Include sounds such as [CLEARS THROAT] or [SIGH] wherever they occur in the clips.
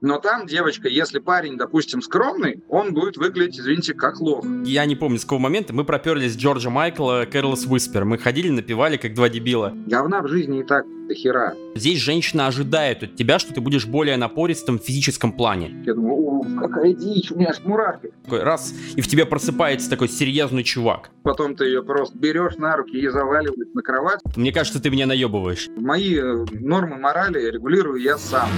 Но там, девочка, если парень, допустим, скромный, он будет выглядеть, извините, как лох. Я не помню, с какого момента мы проперлись Джорджа Майкла, Кэролс Уиспер. Мы ходили, напевали, как два дебила. Говна в жизни и так до хера. Здесь женщина ожидает от тебя, что ты будешь более напористым в физическом плане. Я думаю, о, какая дичь, у меня аж мурашки. Такой раз, и в тебе просыпается такой серьезный чувак. Потом ты ее просто берешь на руки и заваливаешь на кровать. Мне кажется, ты меня наебываешь. Мои э, нормы морали регулирую я сам.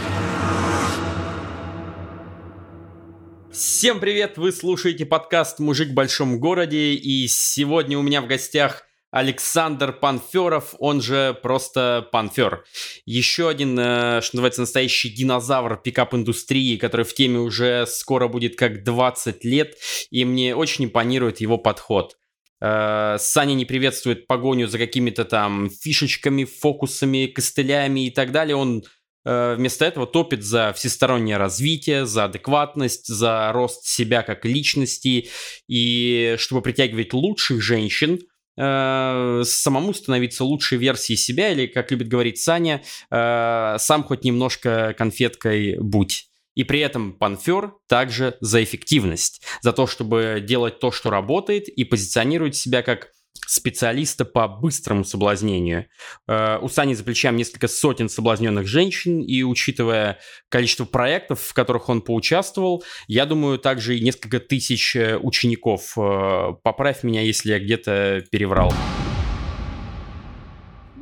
Всем привет! Вы слушаете подкаст «Мужик в большом городе» и сегодня у меня в гостях Александр Панферов, он же просто Панфер. Еще один, э, что называется, настоящий динозавр пикап-индустрии, который в теме уже скоро будет как 20 лет, и мне очень импонирует его подход. Э, Саня не приветствует погоню за какими-то там фишечками, фокусами, костылями и так далее. Он вместо этого топит за всестороннее развитие, за адекватность, за рост себя как личности, и чтобы притягивать лучших женщин, э, самому становиться лучшей версией себя, или, как любит говорить Саня, э, сам хоть немножко конфеткой будь. И при этом панфер также за эффективность, за то, чтобы делать то, что работает, и позиционировать себя как специалиста по быстрому соблазнению. Э, у Сани за плечами несколько сотен соблазненных женщин, и учитывая количество проектов, в которых он поучаствовал, я думаю, также и несколько тысяч э, учеников. Э, поправь меня, если я где-то переврал.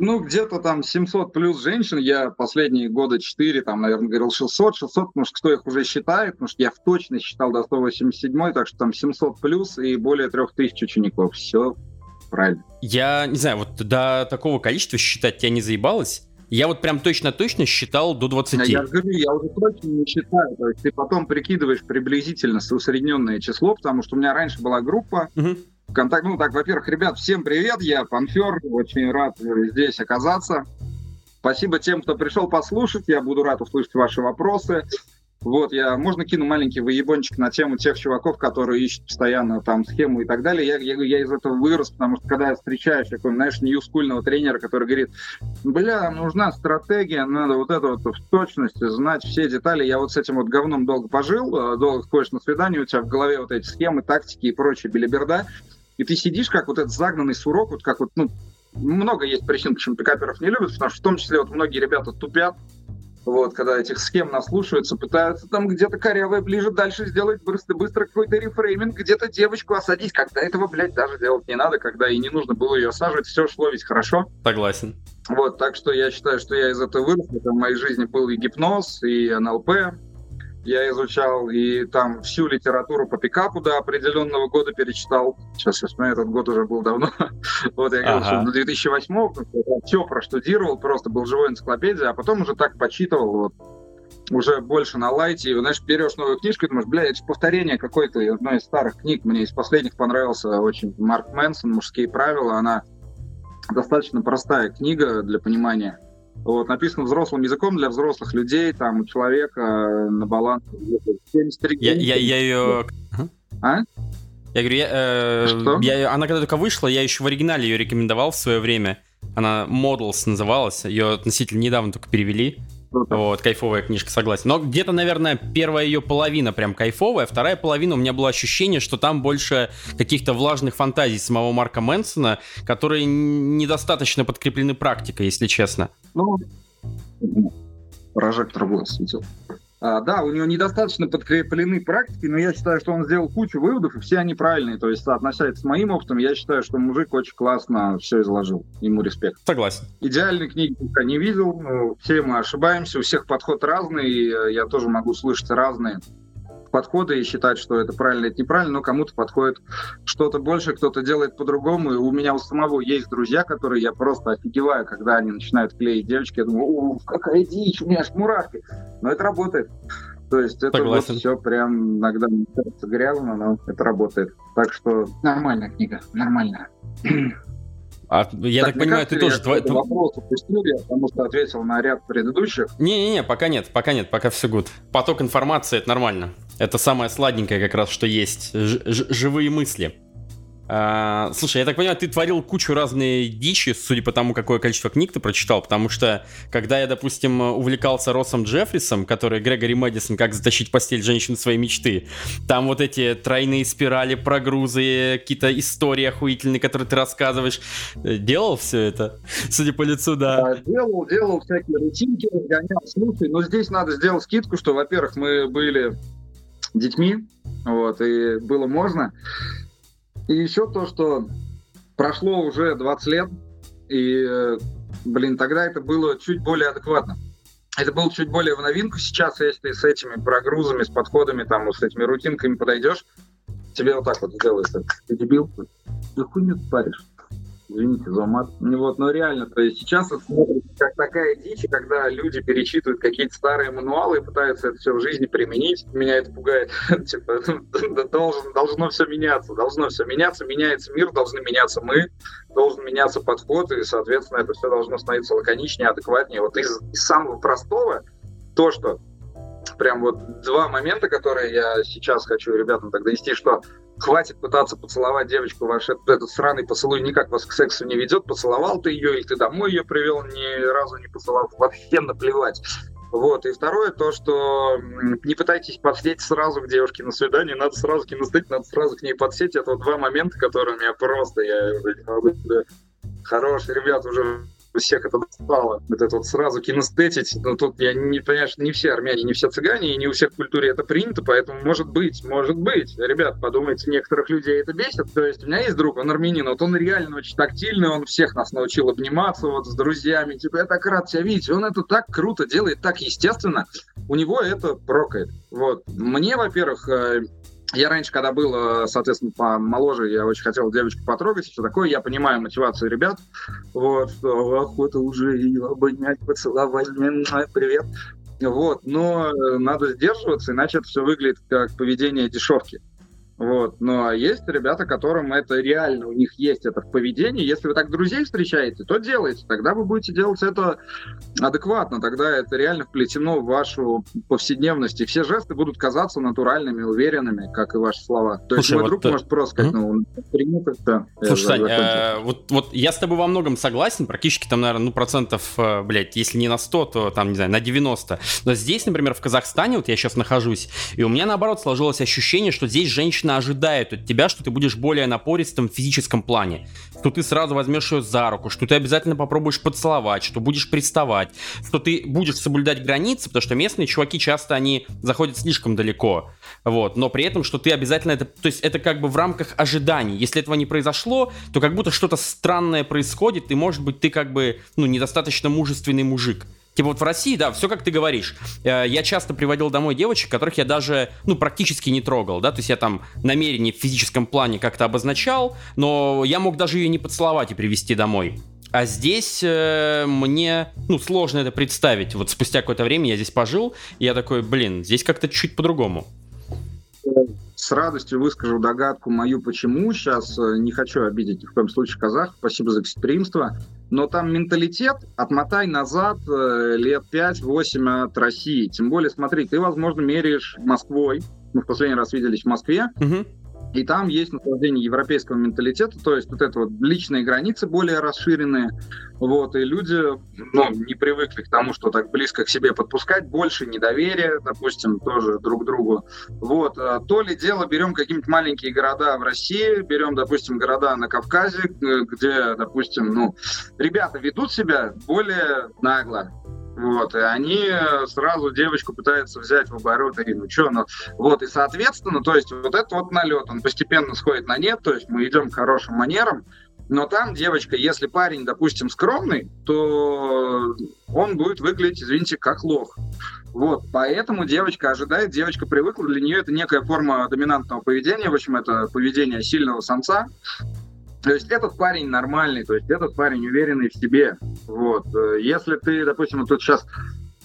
Ну, где-то там 700 плюс женщин. Я последние года 4, там, наверное, говорил 600, 600, потому что кто их уже считает, потому что я в точность считал до 187, так что там 700 плюс и более 3000 учеников. Все правильно. Я не знаю, вот до такого количества считать тебя не заебалось? Я вот прям точно-точно считал до 20. Я говорю, я уже точно не считаю. То есть ты потом прикидываешь приблизительно усредненное число, потому что у меня раньше была группа, угу. Контакт, ну так, во-первых, ребят, всем привет, я Панфер, очень рад здесь оказаться. Спасибо тем, кто пришел послушать, я буду рад услышать ваши вопросы. Вот, я, можно кину маленький выебончик на тему тех чуваков, которые ищут постоянно там схему и так далее. Я, я, я из этого вырос, потому что когда я встречаю такого, знаешь, ньюскульного тренера, который говорит, бля, нужна стратегия, надо вот это вот в точности знать все детали. Я вот с этим вот говном долго пожил, э, долго ходишь на свидание, у тебя в голове вот эти схемы, тактики и прочее белиберда, и ты сидишь как вот этот загнанный сурок, вот как вот, ну, много есть причин, почему пикаперов не любят, потому что в том числе вот многие ребята тупят, вот, когда этих схем наслушаются, пытаются там где-то корявое ближе дальше сделать быстро, быстро какой-то рефрейминг, где-то девочку осадить, когда этого, блядь, даже делать не надо, когда и не нужно было ее осаживать, все шло ведь хорошо. Согласен. Вот, так что я считаю, что я из этого вырос, это в моей жизни был и гипноз, и НЛП, я изучал и там всю литературу по пикапу до определенного года перечитал. Сейчас я смотрю, этот год уже был давно. [LAUGHS] вот я говорил, ага. что до 2008 все проштудировал, просто был живой энциклопедией, а потом уже так почитывал, вот, уже больше на лайте, и, знаешь, берешь новую книжку и думаешь, бля, это же повторение какой-то одной из старых книг. Мне из последних понравился очень Марк Мэнсон «Мужские правила». Она достаточно простая книга для понимания вот, написано взрослым языком для взрослых людей, там, у человека э, на баланс 73 я, я, я ее... А? Я говорю, я, э, я, она когда только вышла, я еще в оригинале ее рекомендовал в свое время. Она Models называлась, ее относительно недавно только перевели. Круто. Вот, кайфовая книжка, согласен. Но где-то, наверное, первая ее половина прям кайфовая, вторая половина у меня было ощущение, что там больше каких-то влажных фантазий самого Марка Мэнсона, которые недостаточно подкреплены практикой, если честно. Ну, прожектор был светил. А, да, у него недостаточно подкреплены практики, но я считаю, что он сделал кучу выводов, и все они правильные. То есть, соотносясь с моим опытом, я считаю, что мужик очень классно все изложил. Ему респект. Согласен. Идеальной книги пока не видел. Все мы ошибаемся, у всех подход разный. И я тоже могу слышать разные подходы и считать, что это правильно, это неправильно, но кому-то подходит что-то больше, кто-то делает по-другому. И у меня у самого есть друзья, которые я просто офигеваю, когда они начинают клеить девочки. Я думаю, о, какая дичь, у меня аж мурашки. Но это работает. То есть это Согласен. вот все прям иногда кажется грязно, но это работает. Так что нормальная книга, нормальная. А я так, так понимаю, ты тоже... Твой... Вопрос упустил я, потому что ответил на ряд предыдущих. Не-не-не, пока нет, пока нет, пока все гуд. Поток информации — это нормально. Это самое сладенькое как раз, что есть. Ж живые мысли. А, слушай, я так понимаю, ты творил кучу разной дичи, судя по тому, какое количество книг ты прочитал, потому что, когда я, допустим, увлекался Россом Джеффрисом, который Грегори Мэдисон «Как затащить постель женщин в своей мечты», там вот эти тройные спирали, прогрузы, какие-то истории охуительные, которые ты рассказываешь. Делал все это? Судя по лицу, да. А, делал, делал всякие рутинки, гонял. Слушай, но здесь надо сделать скидку, что, во-первых, мы были детьми, вот, и было можно. И еще то, что прошло уже 20 лет, и, э, блин, тогда это было чуть более адекватно. Это было чуть более в новинку. Сейчас, если с этими прогрузами, с подходами, там, с этими рутинками подойдешь, тебе вот так вот сделают. Ты дебил? Ты хуйню паришь извините за мат. Вот, но реально, то есть сейчас это смотрится как такая дичь, когда люди перечитывают какие-то старые мануалы и пытаются это все в жизни применить. Меня это пугает. [LAUGHS] типа, должно все меняться, должно все меняться, меняется мир, должны меняться мы, должен меняться подход, и, соответственно, это все должно становиться лаконичнее, адекватнее. Вот из, из самого простого, то, что прям вот два момента, которые я сейчас хочу ребятам так донести, что хватит пытаться поцеловать девочку, ваш этот, этот сраный поцелуй никак вас к сексу не ведет, поцеловал ты ее, или ты домой ее привел, ни разу не поцеловал, вообще наплевать. Вот, и второе, то, что не пытайтесь подсеть сразу к девушке на свидание, надо сразу киностыть, надо сразу к ней подсеть. Это вот два момента, которые меня просто, я хорошие ребята уже всех это достало. Вот это вот сразу кинестетить. Но тут я не что не все армяне, не все цыгане, и не у всех в культуре это принято, поэтому может быть, может быть. Ребят, подумайте, некоторых людей это бесит. То есть у меня есть друг, он армянин, вот он реально очень тактильный, он всех нас научил обниматься вот с друзьями. Типа, я так рад тебя видеть. Он это так круто делает, так естественно. У него это прокает. Вот. Мне, во-первых, э, я раньше, когда был, э, соответственно, помоложе, я очень хотел девочку потрогать, все такое. Я понимаю мотивацию ребят. Вот, что охота уже ее обнять, поцеловать, привет. Вот, но э, надо сдерживаться, иначе это все выглядит как поведение дешевки. Вот. Но есть ребята, которым это реально, у них есть это в поведении. Если вы так друзей встречаете, то делайте. Тогда вы будете делать это адекватно. Тогда это реально вплетено в вашу повседневность. И все жесты будут казаться натуральными, уверенными, как и ваши слова. То есть мой вот, друг может просто сказать, ну, принято это. Слушай, Сань, э, вот, вот я с тобой во многом согласен. Практически там, наверное, ну, процентов, э, блядь, если не на 100, то там, не знаю, на 90. Но здесь, например, в Казахстане, вот я сейчас нахожусь, и у меня, наоборот, сложилось ощущение, что здесь женщины женщина ожидает от тебя, что ты будешь более напористым в физическом плане, что ты сразу возьмешь ее за руку, что ты обязательно попробуешь поцеловать, что будешь приставать, что ты будешь соблюдать границы, потому что местные чуваки часто они заходят слишком далеко, вот, но при этом, что ты обязательно это, то есть это как бы в рамках ожиданий, если этого не произошло, то как будто что-то странное происходит, и может быть ты как бы, ну, недостаточно мужественный мужик, Типа вот в России, да, все как ты говоришь. Э, я часто приводил домой девочек, которых я даже, ну, практически не трогал, да, то есть я там намерение в физическом плане как-то обозначал, но я мог даже ее не поцеловать и привести домой. А здесь э, мне, ну, сложно это представить. Вот спустя какое-то время я здесь пожил, и я такой, блин, здесь как-то чуть по-другому с радостью выскажу догадку мою, почему. Сейчас э, не хочу обидеть в коем случае казах. Спасибо за гостеприимство. Но там менталитет, отмотай назад э, лет 5-8 от России. Тем более, смотри, ты, возможно, меряешь Москвой. Мы в последний раз виделись в Москве. Угу. И там есть наслаждение европейского менталитета, то есть вот это вот личные границы более расширенные, вот, и люди, ну, не привыкли к тому, что так близко к себе подпускать, больше недоверия, допустим, тоже друг другу, вот, а то ли дело, берем какие-нибудь маленькие города в России, берем, допустим, города на Кавказе, где, допустим, ну, ребята ведут себя более нагло, вот, и они сразу девочку пытаются взять в оборот, и ну что, ну, вот, и соответственно, то есть вот этот вот налет, он постепенно сходит на нет, то есть мы идем к хорошим манерам, но там девочка, если парень, допустим, скромный, то он будет выглядеть, извините, как лох. Вот, поэтому девочка ожидает, девочка привыкла, для нее это некая форма доминантного поведения, в общем, это поведение сильного самца, то есть этот парень нормальный, то есть этот парень уверенный в себе. Вот. Если ты, допустим, вот тут сейчас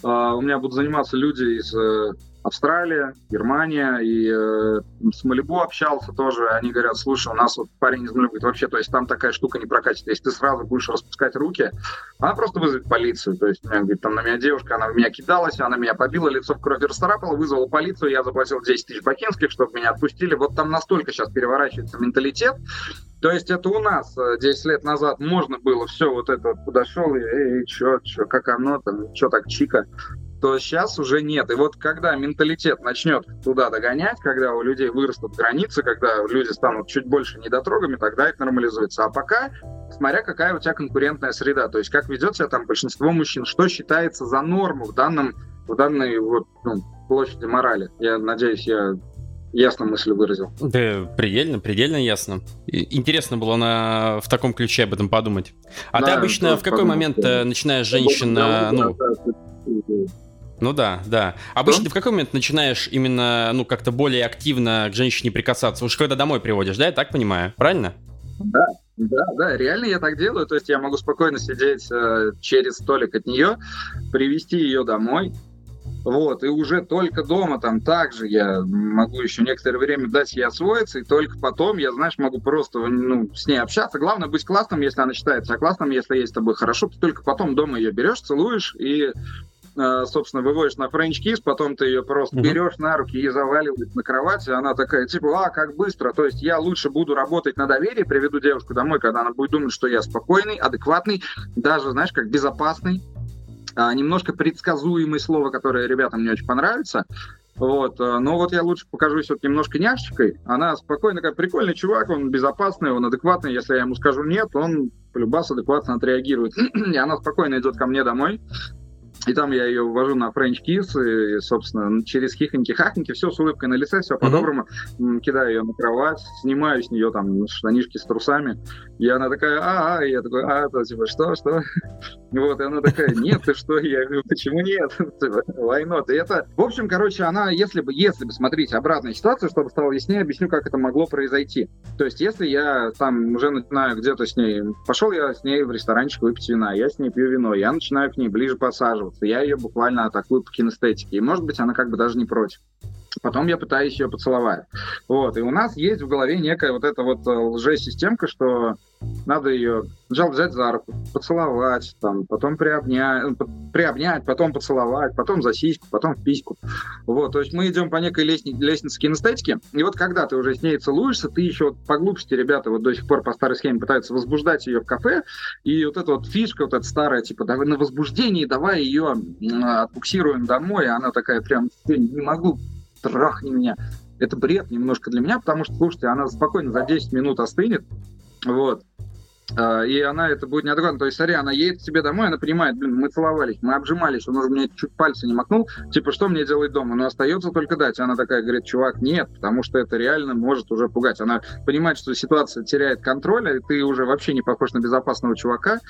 Uh, у меня будут заниматься люди из uh, Австралия, Германия, и э, с Малибу общался тоже, они говорят, слушай, у нас вот парень из Малибу, говорит, вообще, то есть там такая штука не прокатит, если ты сразу будешь распускать руки, она просто вызовет полицию, то есть, говорит, там на меня девушка, она в меня кидалась, она меня побила, лицо в кровь расцарапала, вызвала полицию, я заплатил 10 тысяч бакинских, чтобы меня отпустили, вот там настолько сейчас переворачивается менталитет, то есть это у нас 10 лет назад можно было все вот это подошел и эй, чё, чё, как оно там, чё так чика то сейчас уже нет. И вот когда менталитет начнет туда догонять, когда у людей вырастут границы, когда люди станут чуть больше недотрогами, тогда это нормализуется. А пока, смотря какая у тебя конкурентная среда, то есть как ведет себя там большинство мужчин, что считается за норму в данном в данной вот, ну, площади морали. Я надеюсь, я ясно мысль выразил. Да, предельно, предельно ясно. Интересно было на, в таком ключе об этом подумать. А да, ты обычно в какой момент да. Э, начинаешь женщина, ну, ну да, да. Обычно ты в какой момент начинаешь именно, ну, как-то более активно к женщине прикасаться? Уж когда домой приводишь, да, я так понимаю, правильно? Да, да, да, реально я так делаю. То есть я могу спокойно сидеть э, через столик от нее, привести ее домой, вот, и уже только дома там также я могу еще некоторое время дать ей освоиться, и только потом я, знаешь, могу просто ну, с ней общаться. Главное быть классным, если она считает себя классным, если ей с тобой хорошо, ты только потом дома ее берешь, целуешь и Э, собственно, выводишь на French kiss, потом ты ее просто uh-huh. берешь на руки и заваливаешь на кровать, и она такая, типа, а, как быстро, то есть я лучше буду работать на доверии, приведу девушку домой, когда она будет думать, что я спокойный, адекватный, даже, знаешь, как безопасный, а, немножко предсказуемое слово, которое ребятам не очень понравится, вот, э, но вот я лучше покажусь вот немножко няшечкой. Она спокойно, как прикольный чувак, он безопасный, он адекватный. Если я ему скажу нет, он полюбас адекватно отреагирует. [CLEARS THROAT] и она спокойно идет ко мне домой. И там я ее вывожу на French kiss, и, собственно, через хихоньки-хахоньки, все с улыбкой на лице, все по-доброму, mm-hmm. кидаю ее на кровать, снимаю с нее там штанишки с трусами, и она такая, а, а, и я такой, а, то, типа, что, что? [LAUGHS] Вот, и она такая, нет, ты что? Я говорю, почему нет? [LAUGHS] Типа, why not? И это, в общем, короче, она, если бы, если бы, смотрите, обратная ситуация, чтобы стало яснее, объясню, как это могло произойти. То есть, если я там уже начинаю где-то с ней, пошел я с ней в ресторанчик выпить вина, я с ней пью вино, я начинаю к ней ближе посаживаться, я ее буквально атакую по кинестетике, и, может быть, она как бы даже не против. Потом я пытаюсь ее поцеловать. Вот. И у нас есть в голове некая вот эта вот э, лжесистемка, что надо ее сначала взять за руку, поцеловать, там, потом приобнять, э, приобнять, потом поцеловать, потом за сиську, потом в письку. Вот, то есть мы идем по некой лестни- лестнице кинестетики, и вот когда ты уже с ней целуешься, ты еще вот по ребята вот до сих пор по старой схеме пытаются возбуждать ее в кафе, и вот эта вот фишка, вот эта старая, типа, давай на возбуждении, давай ее отбуксируем домой, и она такая прям, не могу трахни меня. Это бред немножко для меня, потому что, слушайте, она спокойно за 10 минут остынет, вот, а, и она это будет неадекватно. То есть, смотри, она едет к тебе домой, она понимает, блин, мы целовались, мы обжимались, он уже мне чуть пальцы не макнул, типа, что мне делать дома? Но остается только дать. Она такая говорит, чувак, нет, потому что это реально может уже пугать. Она понимает, что ситуация теряет контроль, и ты уже вообще не похож на безопасного чувака,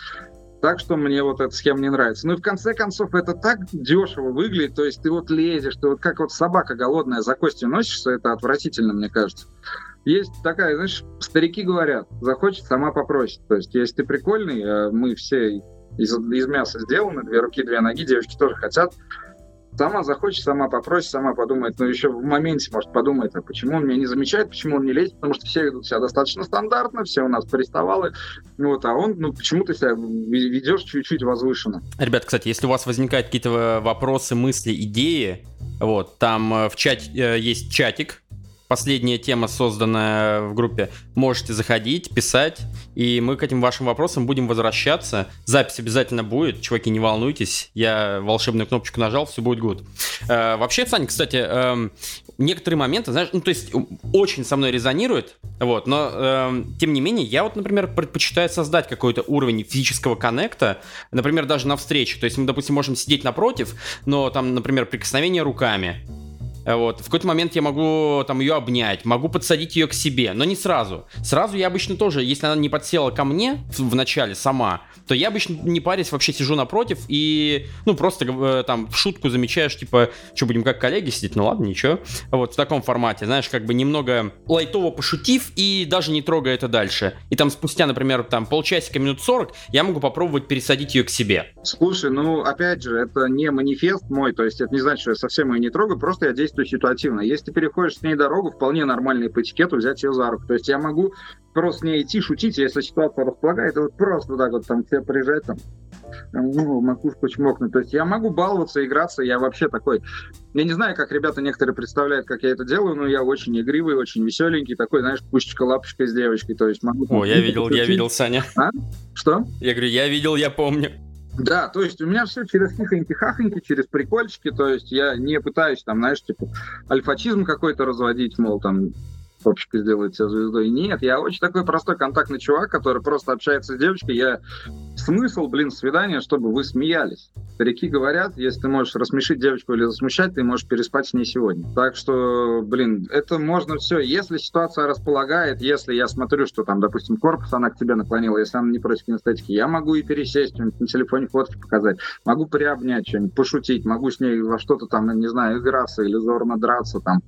так что мне вот эта схема не нравится. Ну и в конце концов, это так дешево выглядит. То есть ты вот лезешь, ты вот как вот собака голодная за костью носишься, это отвратительно, мне кажется. Есть такая, знаешь, старики говорят, захочет, сама попросит. То есть если ты прикольный, а мы все из, из мяса сделаны, две руки, две ноги, девочки тоже хотят, сама захочет, сама попросит, сама подумает, но еще в моменте, может, подумает, а почему он меня не замечает, почему он не лезет, потому что все ведут себя достаточно стандартно, все у нас приставалы, вот, а он, ну, почему ты себя ведешь чуть-чуть возвышенно. Ребят, кстати, если у вас возникают какие-то вопросы, мысли, идеи, вот, там э, в чате э, есть чатик, последняя тема, созданная в группе, можете заходить, писать, и мы к этим вашим вопросам будем возвращаться. Запись обязательно будет, чуваки, не волнуйтесь, я волшебную кнопочку нажал, все будет good. Э, вообще, Саня, кстати, э, некоторые моменты, знаешь, ну, то есть очень со мной резонирует, вот, но э, тем не менее, я вот, например, предпочитаю создать какой-то уровень физического коннекта, например, даже на встрече, то есть мы, допустим, можем сидеть напротив, но там, например, прикосновение руками, Вот. В какой-то момент я могу там ее обнять, могу подсадить ее к себе, но не сразу. Сразу я обычно тоже, если она не подсела ко мне в, начале сама, то я обычно не парясь вообще сижу напротив и, ну, просто э, там в шутку замечаешь, типа, что будем как коллеги сидеть? Ну ладно, ничего. Вот в таком формате, знаешь, как бы немного лайтово пошутив и даже не трогая это дальше. И там спустя, например, там полчасика, минут 40, я могу попробовать пересадить ее к себе. Слушай, ну, опять же, это не манифест мой, то есть это не значит, что я совсем ее не трогаю, просто я действую ситуативно. Если ты переходишь с ней дорогу, вполне нормально по этикету взять ее за руку. То есть я могу просто с ней идти, шутить, если ситуация располагает, и вот просто так вот там тебе приезжать, там, ну, макушку чмокнуть. То есть я могу баловаться, играться, я вообще такой... Я не знаю, как ребята некоторые представляют, как я это делаю, но я очень игривый, очень веселенький, такой, знаешь, пушечка-лапочка с девочкой. То есть могу... О, я видел, я видел, Саня. А? Что? Я говорю, я видел, я помню. Да, то есть у меня все через хихоньки-хахоньки, через прикольчики, то есть я не пытаюсь там, знаешь, типа альфачизм какой-то разводить, мол, там попчика сделает себя звездой. Нет, я очень такой простой контактный чувак, который просто общается с девочкой. Я смысл, блин, свидания, чтобы вы смеялись. Старики говорят, если ты можешь рассмешить девочку или засмущать, ты можешь переспать с ней сегодня. Так что, блин, это можно все. Если ситуация располагает, если я смотрю, что там, допустим, корпус она к тебе наклонила, если она не против кинестетики, я могу и пересесть, на телефоне фотки показать, могу приобнять что-нибудь, пошутить, могу с ней во что-то там, не знаю, играться зорно драться там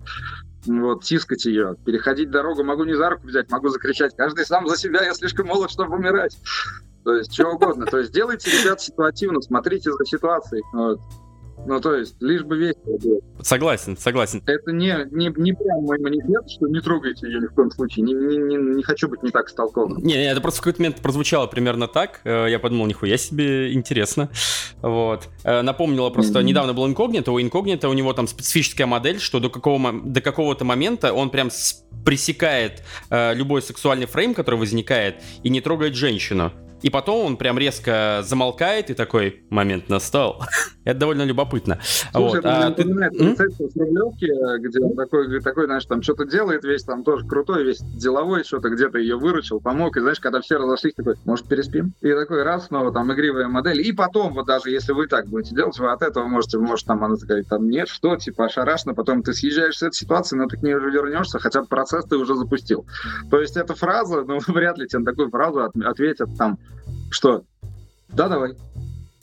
вот, тискать ее, переходить дорогу, могу не за руку взять, могу закричать, каждый сам за себя, я слишком молод, чтобы умирать. То есть, что угодно. То есть, делайте, ребят, ситуативно, смотрите за ситуацией. Вот. Ну, то есть, лишь бы весело было. Согласен, согласен. Это не, не, не прям мой манифест, что не трогайте ее ни в коем случае. Не, не, не, не хочу быть не так столковым. Не, не, это просто в какой-то момент прозвучало примерно так. Э, я подумал, нихуя себе интересно. Вот. Э, напомнила просто, mm-hmm. недавно был инкогнито. У инкогнито у него там специфическая модель, что до, какого, до какого-то момента он прям пресекает э, любой сексуальный фрейм, который возникает, и не трогает женщину. И потом он прям резко замолкает и такой, момент настал. [LAUGHS] это довольно любопытно. Слушай, вот. это а, ты... полицейского с Рублевки, где он такой, такой, знаешь, там что-то делает, весь там тоже крутой, весь деловой, что-то где-то ее выручил, помог, и знаешь, когда все разошлись, такой, может, переспим? И такой раз, снова там игривая модель, и потом, вот даже если вы так будете делать, вы от этого можете, может, там она такая, там, нет, что, типа, ошарашно, потом ты съезжаешь с этой ситуации, но ты к ней уже вернешься, хотя процесс ты уже запустил. То есть эта фраза, ну, [LAUGHS] вряд ли тебе на такую фразу ответят там, что да, давай.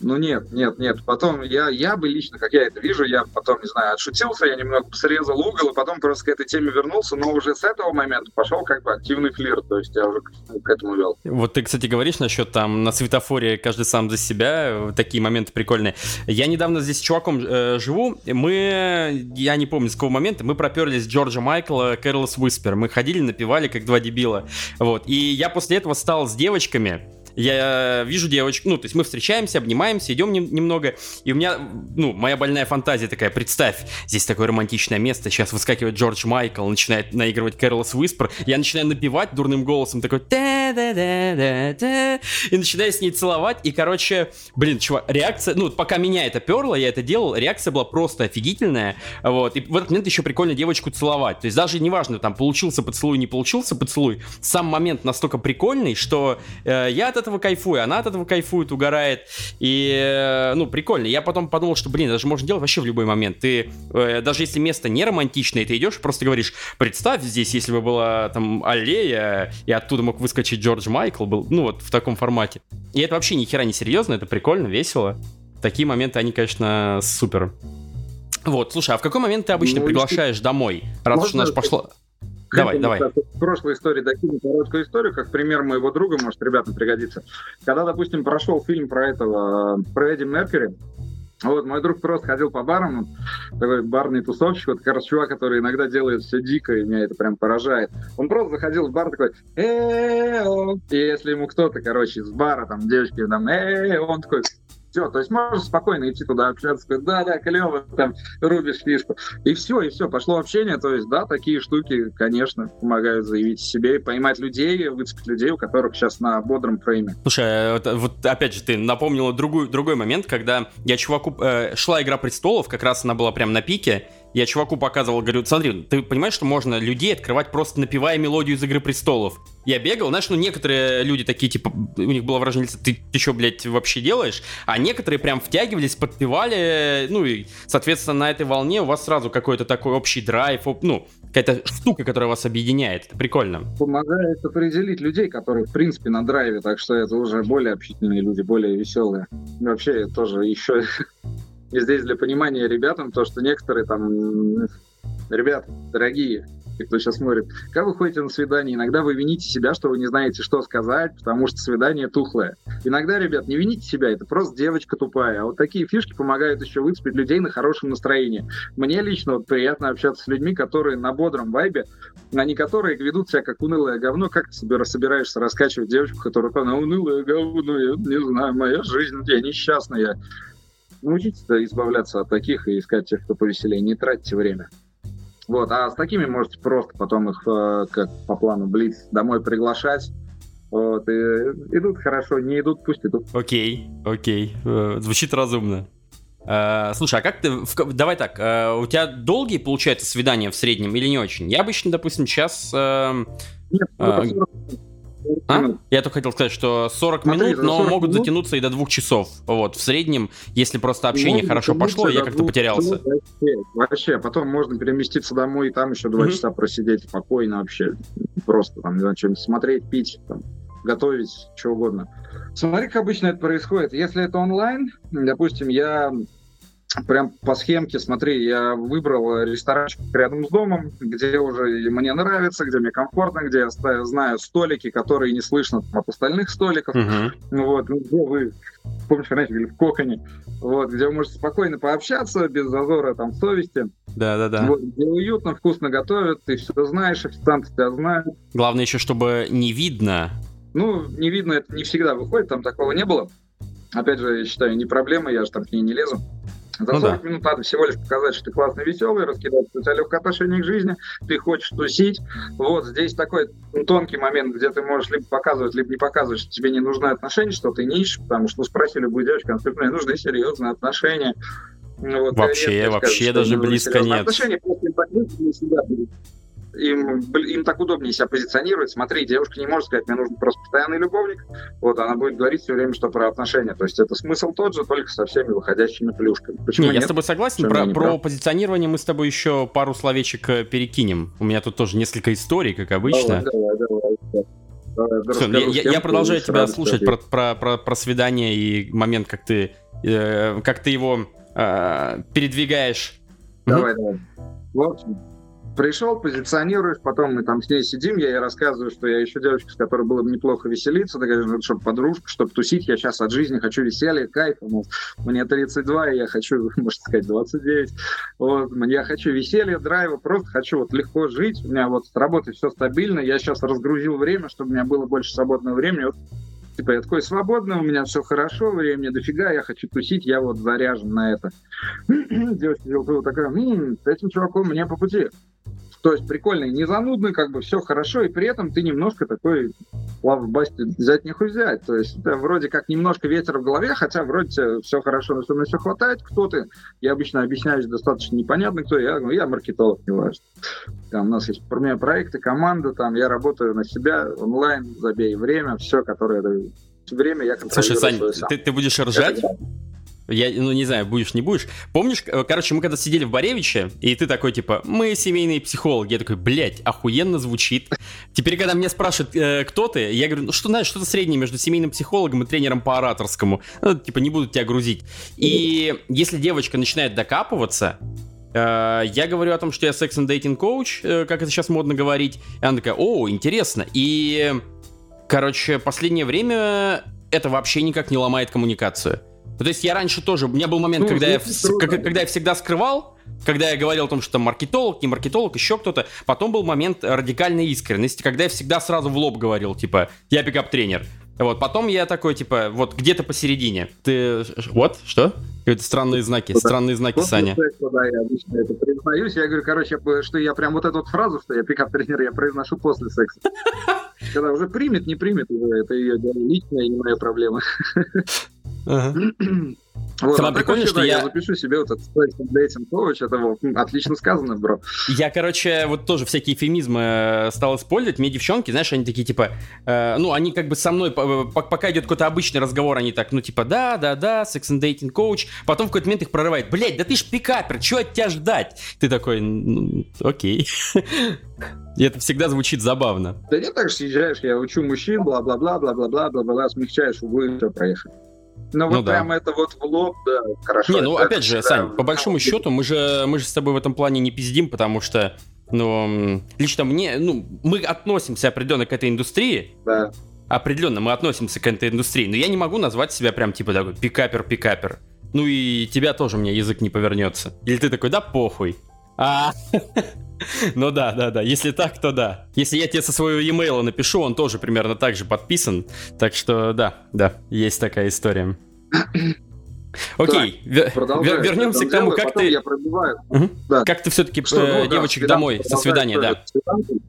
Ну нет, нет, нет. Потом я, я бы лично, как я это вижу, я потом, не знаю, отшутился, я немного срезал угол, и потом просто к этой теме вернулся, но уже с этого момента пошел как бы активный флирт, то есть я уже к, к этому вел. Вот ты, кстати, говоришь насчет там на светофоре каждый сам за себя, такие моменты прикольные. Я недавно здесь с чуваком э, живу, мы, я не помню с какого момента, мы проперлись Джорджа Майкла, Кэролс Уиспер, мы ходили, напевали как два дебила, вот. И я после этого стал с девочками, я вижу девочку, ну, то есть мы встречаемся, обнимаемся, идем нем- немного, и у меня, ну, моя больная фантазия такая, представь, здесь такое романтичное место, сейчас выскакивает Джордж Майкл, начинает наигрывать Кэролос Уиспер, я начинаю напевать дурным голосом, такой и начинаю с ней целовать, и, короче, блин, чувак, реакция, ну, пока меня это перло, я это делал, реакция была просто офигительная, вот, и в этот момент еще прикольно девочку целовать, то есть даже неважно, там, получился поцелуй, не получился поцелуй, сам момент настолько прикольный, что э, я от этого кайфую, она от этого кайфует, угорает. И, э, ну, прикольно. Я потом подумал, что, блин, даже можно делать вообще в любой момент. Ты, э, даже если место не романтичное, ты идешь просто говоришь, представь здесь, если бы была там аллея, и оттуда мог выскочить Джордж Майкл, был, ну, вот в таком формате. И это вообще ни хера не серьезно, это прикольно, весело. Такие моменты, они, конечно, супер. Вот, слушай, а в какой момент ты обычно ну, приглашаешь домой? Раз уж у нас пошло... Давай, давай. В прошлой истории докину короткую историю, как пример моего друга, может, ребятам пригодится. Когда, допустим, прошел фильм про этого, про Эдди Меркьюри, вот, мой друг просто ходил по барам, такой барный тусовщик, вот как раз чувак, который иногда делает все дико, и меня это прям поражает. Он просто заходил в бар такой, э и если ему кто-то, короче, из бара, там, девочки, там, э он такой, все, то есть можешь спокойно идти туда общаться, сказать, да, да, клево, там, рубишь фишку. И все, и все, пошло общение. То есть, да, такие штуки, конечно, помогают заявить себе поймать людей, выцепить людей, у которых сейчас на бодром фрейме. Слушай, вот, вот опять же, ты напомнила другую, другой момент, когда я чуваку... Э, шла «Игра престолов», как раз она была прям на пике, я чуваку показывал, говорю, смотри, ты понимаешь, что можно людей открывать просто напевая мелодию из «Игры престолов»? Я бегал, знаешь, ну некоторые люди такие, типа, у них было выражение лица, ты, ты что, блядь, вообще делаешь? А некоторые прям втягивались, подпевали, ну и, соответственно, на этой волне у вас сразу какой-то такой общий драйв, ну, какая-то штука, которая вас объединяет. Это прикольно. Помогает определить людей, которые, в принципе, на драйве, так что это уже более общительные люди, более веселые. Вообще, тоже еще здесь для понимания ребятам, то, что некоторые там, ребят, дорогие, кто сейчас смотрит, как вы ходите на свидание, иногда вы вините себя, что вы не знаете, что сказать, потому что свидание тухлое. Иногда, ребят, не вините себя, это просто девочка тупая. А вот такие фишки помогают еще выцепить людей на хорошем настроении. Мне лично вот приятно общаться с людьми, которые на бодром вайбе, а не которые ведут себя как унылое говно. Как ты собираешься раскачивать девочку, которая она унылое говно, я не знаю, моя жизнь, я несчастная. Научитесь избавляться от таких и искать тех, кто повеселее. Не тратьте время. Вот, а с такими можете просто потом их, э, как по плану Блиц, домой приглашать. Вот, и идут хорошо, не идут, пусть идут. Окей, окей, э, звучит разумно. Uh, слушай, а как ты... Давай так, uh, у тебя долгие, получается, свидания в среднем или не очень? Я обычно, допустим, сейчас... Uh, Нет, uh, а? Я только хотел сказать, что 40 Смотри, минут, но 40 могут минут... затянуться и до двух часов. Вот, в среднем, если просто общение могут хорошо пошло, я как-то потерялся. Вообще, вообще, потом можно переместиться домой и там еще два mm-hmm. часа просидеть спокойно вообще. Просто там, не знаю, что-нибудь смотреть, пить, там, готовить, что угодно. Смотри, как обычно это происходит. Если это онлайн, допустим, я прям по схемке, смотри, я выбрал ресторанчик рядом с домом, где уже мне нравится, где мне комфортно, где я знаю столики, которые не слышно от остальных столиков. Uh-huh. Вот, ну, где вы, помнишь, раньше говорили, в коконе, вот, где вы можете спокойно пообщаться, без зазора там совести. Да-да-да. Вот, где уютно, вкусно готовят, ты все знаешь, официанты тебя знают. Главное еще, чтобы не видно. Ну, не видно, это не всегда выходит, там такого не было. Опять же, я считаю, не проблема, я же там к ней не лезу. За ну 40 да. минут надо всего лишь показать, что ты классный, веселый, раскидать, тебя легкое отношение к жизни, ты хочешь тусить. Вот здесь такой тонкий момент, где ты можешь либо показывать, либо не показывать, что тебе не нужны отношения, что ты не ищешь, потому что ну, спроси любую девочку, она мне нужны серьезные отношения. Вот, вообще, вообще скажу, даже близко нет. Отношения себя им, им так удобнее себя позиционировать. Смотри, девушка не может сказать, мне нужен просто постоянный любовник. Вот, она будет говорить все время, что про отношения. То есть это смысл тот же, только со всеми выходящими плюшками. Почему не, нет? Я с тобой согласен. про, про позиционирование мы с тобой еще пару словечек э, перекинем. У меня тут тоже несколько историй, как обычно. Давай, давай, давай. Все, я, я продолжаю тебя слушать про, про, про, про свидание и момент, как ты, э, как ты его э, передвигаешь. Давай, угу. давай. В общем, пришел, позиционируешь, потом мы там с ней сидим, я ей рассказываю, что я еще девочка, с которой было бы неплохо веселиться, такая, ну, чтобы подружка, чтобы тусить, я сейчас от жизни хочу веселья, кайфа, мол, мне 32, и я хочу, [LAUGHS] можно сказать, 29, вот, я хочу веселья, драйва, просто хочу вот легко жить, у меня вот с работой все стабильно, я сейчас разгрузил время, чтобы у меня было больше свободного времени, вот типа, я такой свободный, у меня все хорошо, времени дофига, я хочу тусить, я вот заряжен на это. [CLEARS THROAT] Девочка такая, м-м, с этим чуваком мне по пути. То есть прикольный, не занудный, как бы все хорошо, и при этом ты немножко такой лав басти взять не взять. То есть это вроде как немножко ветер в голове, хотя вроде все хорошо, на все, на все хватает. Кто ты? Я обычно объясняюсь достаточно непонятно, кто я. Ну, я маркетолог, не важно. Там у нас есть у меня проекты, команда, там я работаю на себя онлайн, забей время, все, которое время я Слушай, Сань, ты, ты будешь ржать? Это, я, ну, не знаю, будешь, не будешь. Помнишь, э, короче, мы когда сидели в Боревиче, и ты такой, типа, мы семейные психологи. Я такой, блядь, охуенно звучит. Теперь, когда меня спрашивают, э, кто ты, я говорю, ну, что, знаешь, что-то среднее между семейным психологом и тренером по ораторскому. Ну, типа, не буду тебя грузить. И если девочка начинает докапываться, Uh, я говорю о том, что я секс and dating коуч, uh, как это сейчас модно говорить. И она такая, о, интересно. И, короче, последнее время это вообще никак не ломает коммуникацию. Ну, то есть я раньше тоже, у меня был момент, ну, когда, я, как, когда я всегда скрывал, когда я говорил о том, что там маркетолог, не маркетолог, еще кто-то. Потом был момент радикальной искренности, когда я всегда сразу в лоб говорил, типа, я пикап-тренер. Вот, потом я такой, типа, вот где-то посередине. Ты, вот, что? Какие-то странные знаки, странные знаки, Саня. Да, я обычно это признаюсь. Я говорю, короче, что я прям вот эту вот фразу, что я пикап-тренер, я произношу после секса. [LAUGHS] Когда уже примет, не примет, это ее личная не моя проблема. [LAUGHS] [CLEARS THROAT] Вот, Самое а прикольное, что я... я запишу себе вот этот Dating Coach, это вот, отлично сказано, бро. Я, короче, вот тоже всякие эфемизмы э, стал использовать. Мне девчонки, знаешь, они такие, типа, э, ну, они как бы со мной, пока идет какой-то обычный разговор, они так, ну, типа, да, да, да, Sex and Dating Coach. Потом в какой-то момент их прорывает. Блять, да ты ж пикапер, чего от тебя ждать? Ты такой, ну, окей. [LAUGHS] И это всегда звучит забавно. Да не так же съезжаешь, я учу мужчин, бла-бла-бла, бла-бла-бла, бла-бла, смягчаешь углы, все проехали. Ну, вот ну, прям да. это вот в лоб, да, хорошо. Не, ну опять же, да, Сань, по большому счету, мы же, мы же с тобой в этом плане не пиздим, потому что, ну, лично мне, ну, мы относимся определенно к этой индустрии. Да. Определенно мы относимся к этой индустрии, но я не могу назвать себя прям типа такой пикапер-пикапер. Ну и тебя тоже у меня язык не повернется. Или ты такой, да похуй. А, [LAUGHS] ну да, да, да. Если так, то да. Если я тебе со своего e-mail напишу, он тоже примерно так же подписан. Так что да, да, есть такая история. [CLEARS THROAT] Окей, вер, вернемся к тому, как ты... Я пробиваю. Угу. Да. Как ты все-таки что, э, ну, девочек да, домой со свидания, да?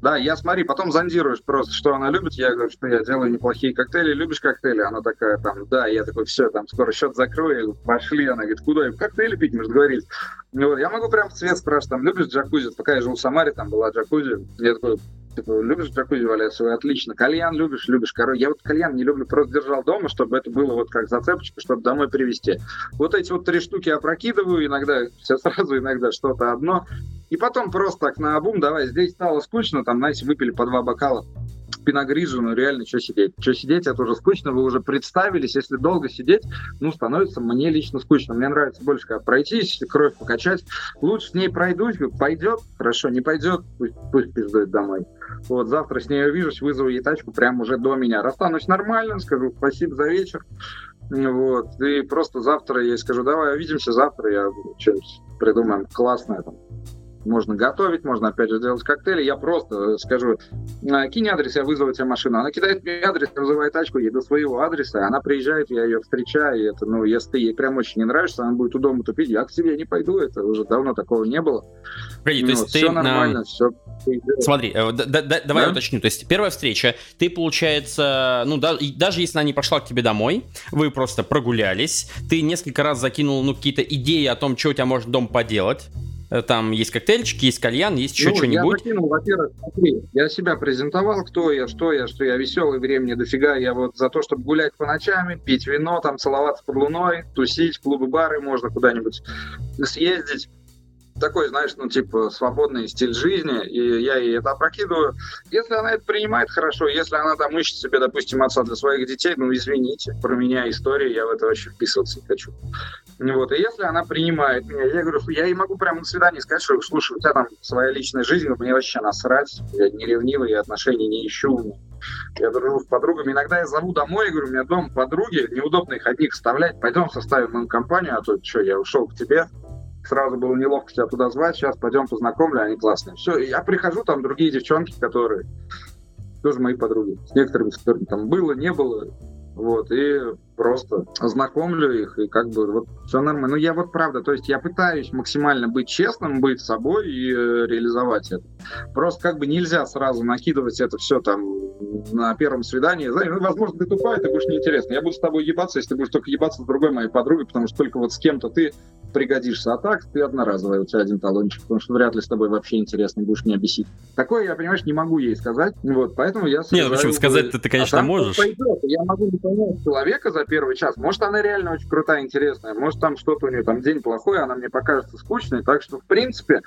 Да, я смотри, потом зондируешь просто, что она любит. Я говорю, что я делаю неплохие коктейли. Любишь коктейли? Она такая там, да, я такой, все, там скоро счет закрою. Пошли. Она говорит, куда? Коктейли пить, может, говорить. Вот, я могу прям в цвет спрашивать, там, любишь джакузи? Пока я жил в Самаре, там была джакузи. Я такой, Типа, любишь джакузи валяться? Ой, отлично. Кальян любишь? Любишь. Короче, я вот кальян не люблю, просто держал дома, чтобы это было вот как зацепочка, чтобы домой привезти. Вот эти вот три штуки опрокидываю, иногда все сразу, иногда что-то одно. И потом просто так на обум, давай, здесь стало скучно, там, знаете, выпили по два бокала пиногрижу, ну реально, что сидеть? Что сидеть, это уже скучно, вы уже представились, если долго сидеть, ну, становится мне лично скучно. Мне нравится больше, когда пройтись, кровь покачать. Лучше с ней пройдусь, пойдет, хорошо, не пойдет, пусть, пусть пиздует домой. Вот, завтра с ней увижусь, вызову ей тачку прямо уже до меня. Расстанусь нормально, скажу спасибо за вечер. Вот, и просто завтра я скажу, давай увидимся завтра, я что-нибудь придумаем классное там можно готовить, можно опять же делать коктейли. Я просто скажу, «А, кинь адрес, я вызову тебе машину. Она кидает мне адрес, вызывает тачку, ей до своего адреса, она приезжает, я ее встречаю, и это, ну, если ты ей прям очень не нравишься, она будет у дома тупить, я к тебе не пойду, это уже давно такого не было. Погоди, ну, то есть все ты нормально, на... все. Смотри, э, да, да, давай да? уточню. То есть первая встреча, ты, получается, ну, да, даже если она не пошла к тебе домой, вы просто прогулялись, ты несколько раз закинул, ну, какие-то идеи о том, что у тебя может дом поделать, Э, там есть коктейльчики, есть кальян, есть еще ну, что-нибудь. Я закинул, во-первых, смотри, я себя презентовал, кто я, что я, что я веселый, времени дофига, я вот за то, чтобы гулять по ночам, пить вино, там целоваться под луной, тусить, клубы, бары, можно куда-нибудь съездить такой, знаешь, ну, типа, свободный стиль жизни, и я ей это опрокидываю. Если она это принимает, хорошо. Если она там ищет себе, допустим, отца для своих детей, ну, извините, про меня история, я в это вообще вписываться не хочу. Вот, и если она принимает меня, я говорю, я ей могу прямо на свидании сказать, что, слушай, у тебя там своя личная жизнь, мне вообще насрать, я не ревнивый, я отношений не ищу, я дружу с подругами. Иногда я зову домой, говорю, у меня дом подруги, неудобно их одних вставлять, пойдем составим мою компанию, а то что, я ушел к тебе, сразу было неловко тебя туда звать, сейчас пойдем познакомлю, они классные. Все, я прихожу, там другие девчонки, которые тоже мои подруги, с некоторыми, с которыми там было, не было, вот, и просто знакомлю их, и как бы вот все нормально. Ну, я вот правда, то есть я пытаюсь максимально быть честным, быть собой и э, реализовать это. Просто как бы нельзя сразу накидывать это все там на первом свидании. Знаешь, ну, возможно, ты тупая, ты будешь неинтересно. Я буду с тобой ебаться, если ты будешь только ебаться с другой моей подругой, потому что только вот с кем-то ты пригодишься. А так ты одноразовая, у тебя один талончик, потому что вряд ли с тобой вообще интересно, будешь меня бесить. Такое я, понимаешь, не могу ей сказать. Вот, поэтому я... Нет, в общем, сказать-то ты, конечно, а можешь. Пойдет. Я могу не понять человека за первый час. Может, она реально очень крутая, интересная. Может, там что-то у нее, там день плохой, она мне покажется скучной. Так что, в принципе,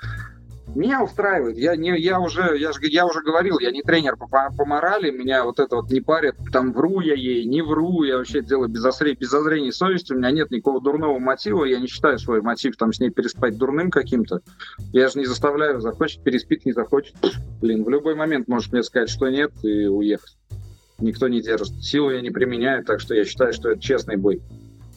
меня устраивает. Я, не, я, уже, я, же, я уже говорил, я не тренер по, по морали, меня вот это вот не парит, там вру я ей, не вру, я вообще делаю без, осре, без зазрения совести, у меня нет никакого дурного мотива, я не считаю свой мотив там с ней переспать дурным каким-то. Я же не заставляю, захочет, переспит, не захочет. Блин, в любой момент можешь мне сказать, что нет, и уехать. Никто не держит. Силу я не применяю, так что я считаю, что это честный бой.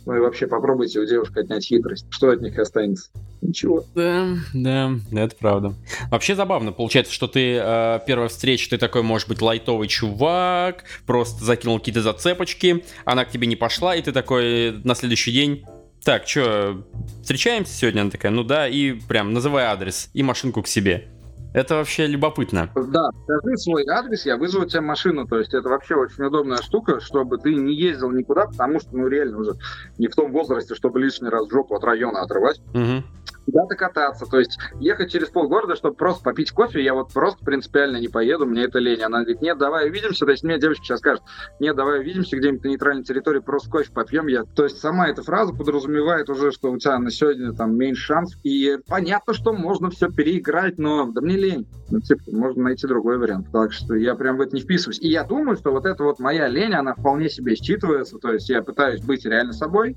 Ну и вообще попробуйте у девушек отнять хитрость. Что от них останется? Ничего. Да, да, это правда. Вообще забавно. Получается, что ты э, первая встреча, ты такой, может быть, лайтовый чувак, просто закинул какие-то зацепочки, она к тебе не пошла, и ты такой на следующий день так, что, встречаемся сегодня? Она такая, ну да, и прям называй адрес и машинку к себе. Это вообще любопытно. Да, скажи свой адрес, я вызову тебе машину. То есть это вообще очень удобная штука, чтобы ты не ездил никуда, потому что, ну, реально уже не в том возрасте, чтобы лишний раз жопу от района отрывать. Угу куда-то кататься. То есть ехать через полгорода, чтобы просто попить кофе, я вот просто принципиально не поеду, мне это лень. Она говорит, нет, давай увидимся. То есть мне девочка сейчас скажет, нет, давай увидимся где-нибудь на нейтральной территории, просто кофе попьем. Я... То есть сама эта фраза подразумевает уже, что у тебя на сегодня там меньше шансов. И понятно, что можно все переиграть, но да мне лень. Ну, типа, можно найти другой вариант. Так что я прям в это не вписываюсь. И я думаю, что вот эта вот моя лень, она вполне себе считывается. То есть я пытаюсь быть реально собой,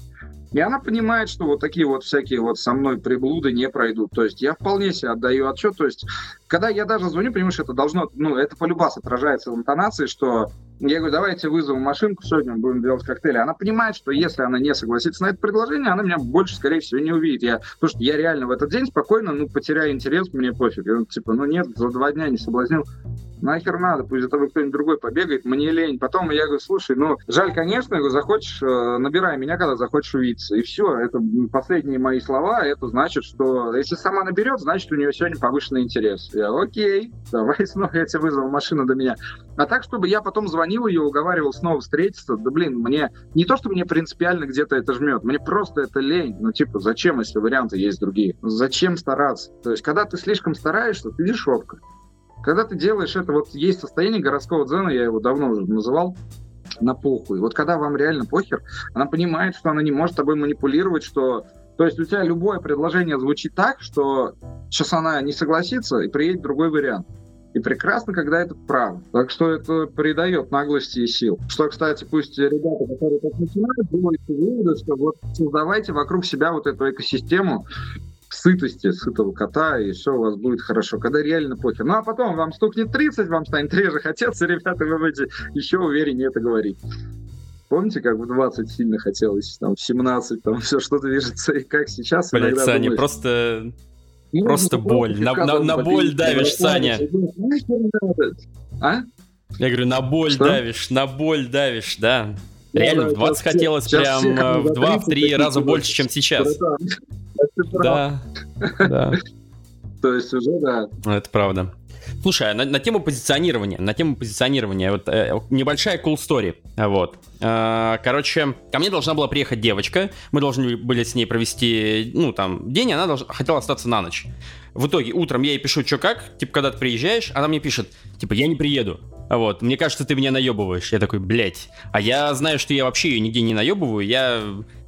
и она понимает, что вот такие вот всякие вот со мной приблуды не пройдут. То есть я вполне себе отдаю отчет. То есть когда я даже звоню, понимаешь, это должно, ну, это полюбас отражается в интонации, что я говорю, давайте вызовем машинку, сегодня будем делать коктейли. Она понимает, что если она не согласится на это предложение, она меня больше, скорее всего, не увидит. Я, потому что я реально в этот день спокойно, ну, потеряю интерес, мне пофиг. Я, типа, ну нет, за два дня не соблазнил нахер надо, пусть за тобой кто-нибудь другой побегает, мне лень. Потом я говорю, слушай, ну, жаль, конечно, я говорю, захочешь, э, набирай меня, когда захочешь увидеться. И все, это последние мои слова, это значит, что если сама наберет, значит, у нее сегодня повышенный интерес. Я, окей, давай снова я тебе вызову машину до меня. А так, чтобы я потом звонил ее, уговаривал снова встретиться, да блин, мне не то, что мне принципиально где-то это жмет, мне просто это лень. Ну, типа, зачем, если варианты есть другие? Зачем стараться? То есть, когда ты слишком стараешься, ты дешевка. Когда ты делаешь это, вот есть состояние городского дзена, я его давно уже называл, на похуй. Вот когда вам реально похер, она понимает, что она не может тобой манипулировать, что... То есть у тебя любое предложение звучит так, что сейчас она не согласится и приедет другой вариант. И прекрасно, когда это правда. Так что это придает наглости и сил. Что, кстати, пусть ребята, которые так начинают, делают выводы, что вот создавайте вокруг себя вот эту экосистему, сытости, сытого кота, и все у вас будет хорошо. Когда реально похер. Ну, а потом вам стукнет 30, вам станет реже хотеться, [LAUGHS] ребята, вы будете еще увереннее это говорить. Помните, как в 20 сильно хотелось, там, в 17, там, [LAUGHS] все что движется, и как сейчас Блять, Саня, думаешь, просто... Ну, просто боль. На, на, на боль давишь, Саня. А? Я говорю, на боль что? давишь, на боль давишь, да. Реально, в 20 хотелось прям э, в 2-3 раза больше, чем сейчас. Да, да. То есть уже, да. Это правда. Слушай, а на, на тему позиционирования, на тему позиционирования, вот э, небольшая cool story, вот. Э, короче, ко мне должна была приехать девочка, мы должны были с ней провести, ну, там, день, она должна, хотела остаться на ночь. В итоге утром я ей пишу, что как, типа, когда ты приезжаешь, она мне пишет, типа, я не приеду. Вот, мне кажется, ты меня наебываешь. Я такой, блядь. А я знаю, что я вообще ее нигде не наебываю, я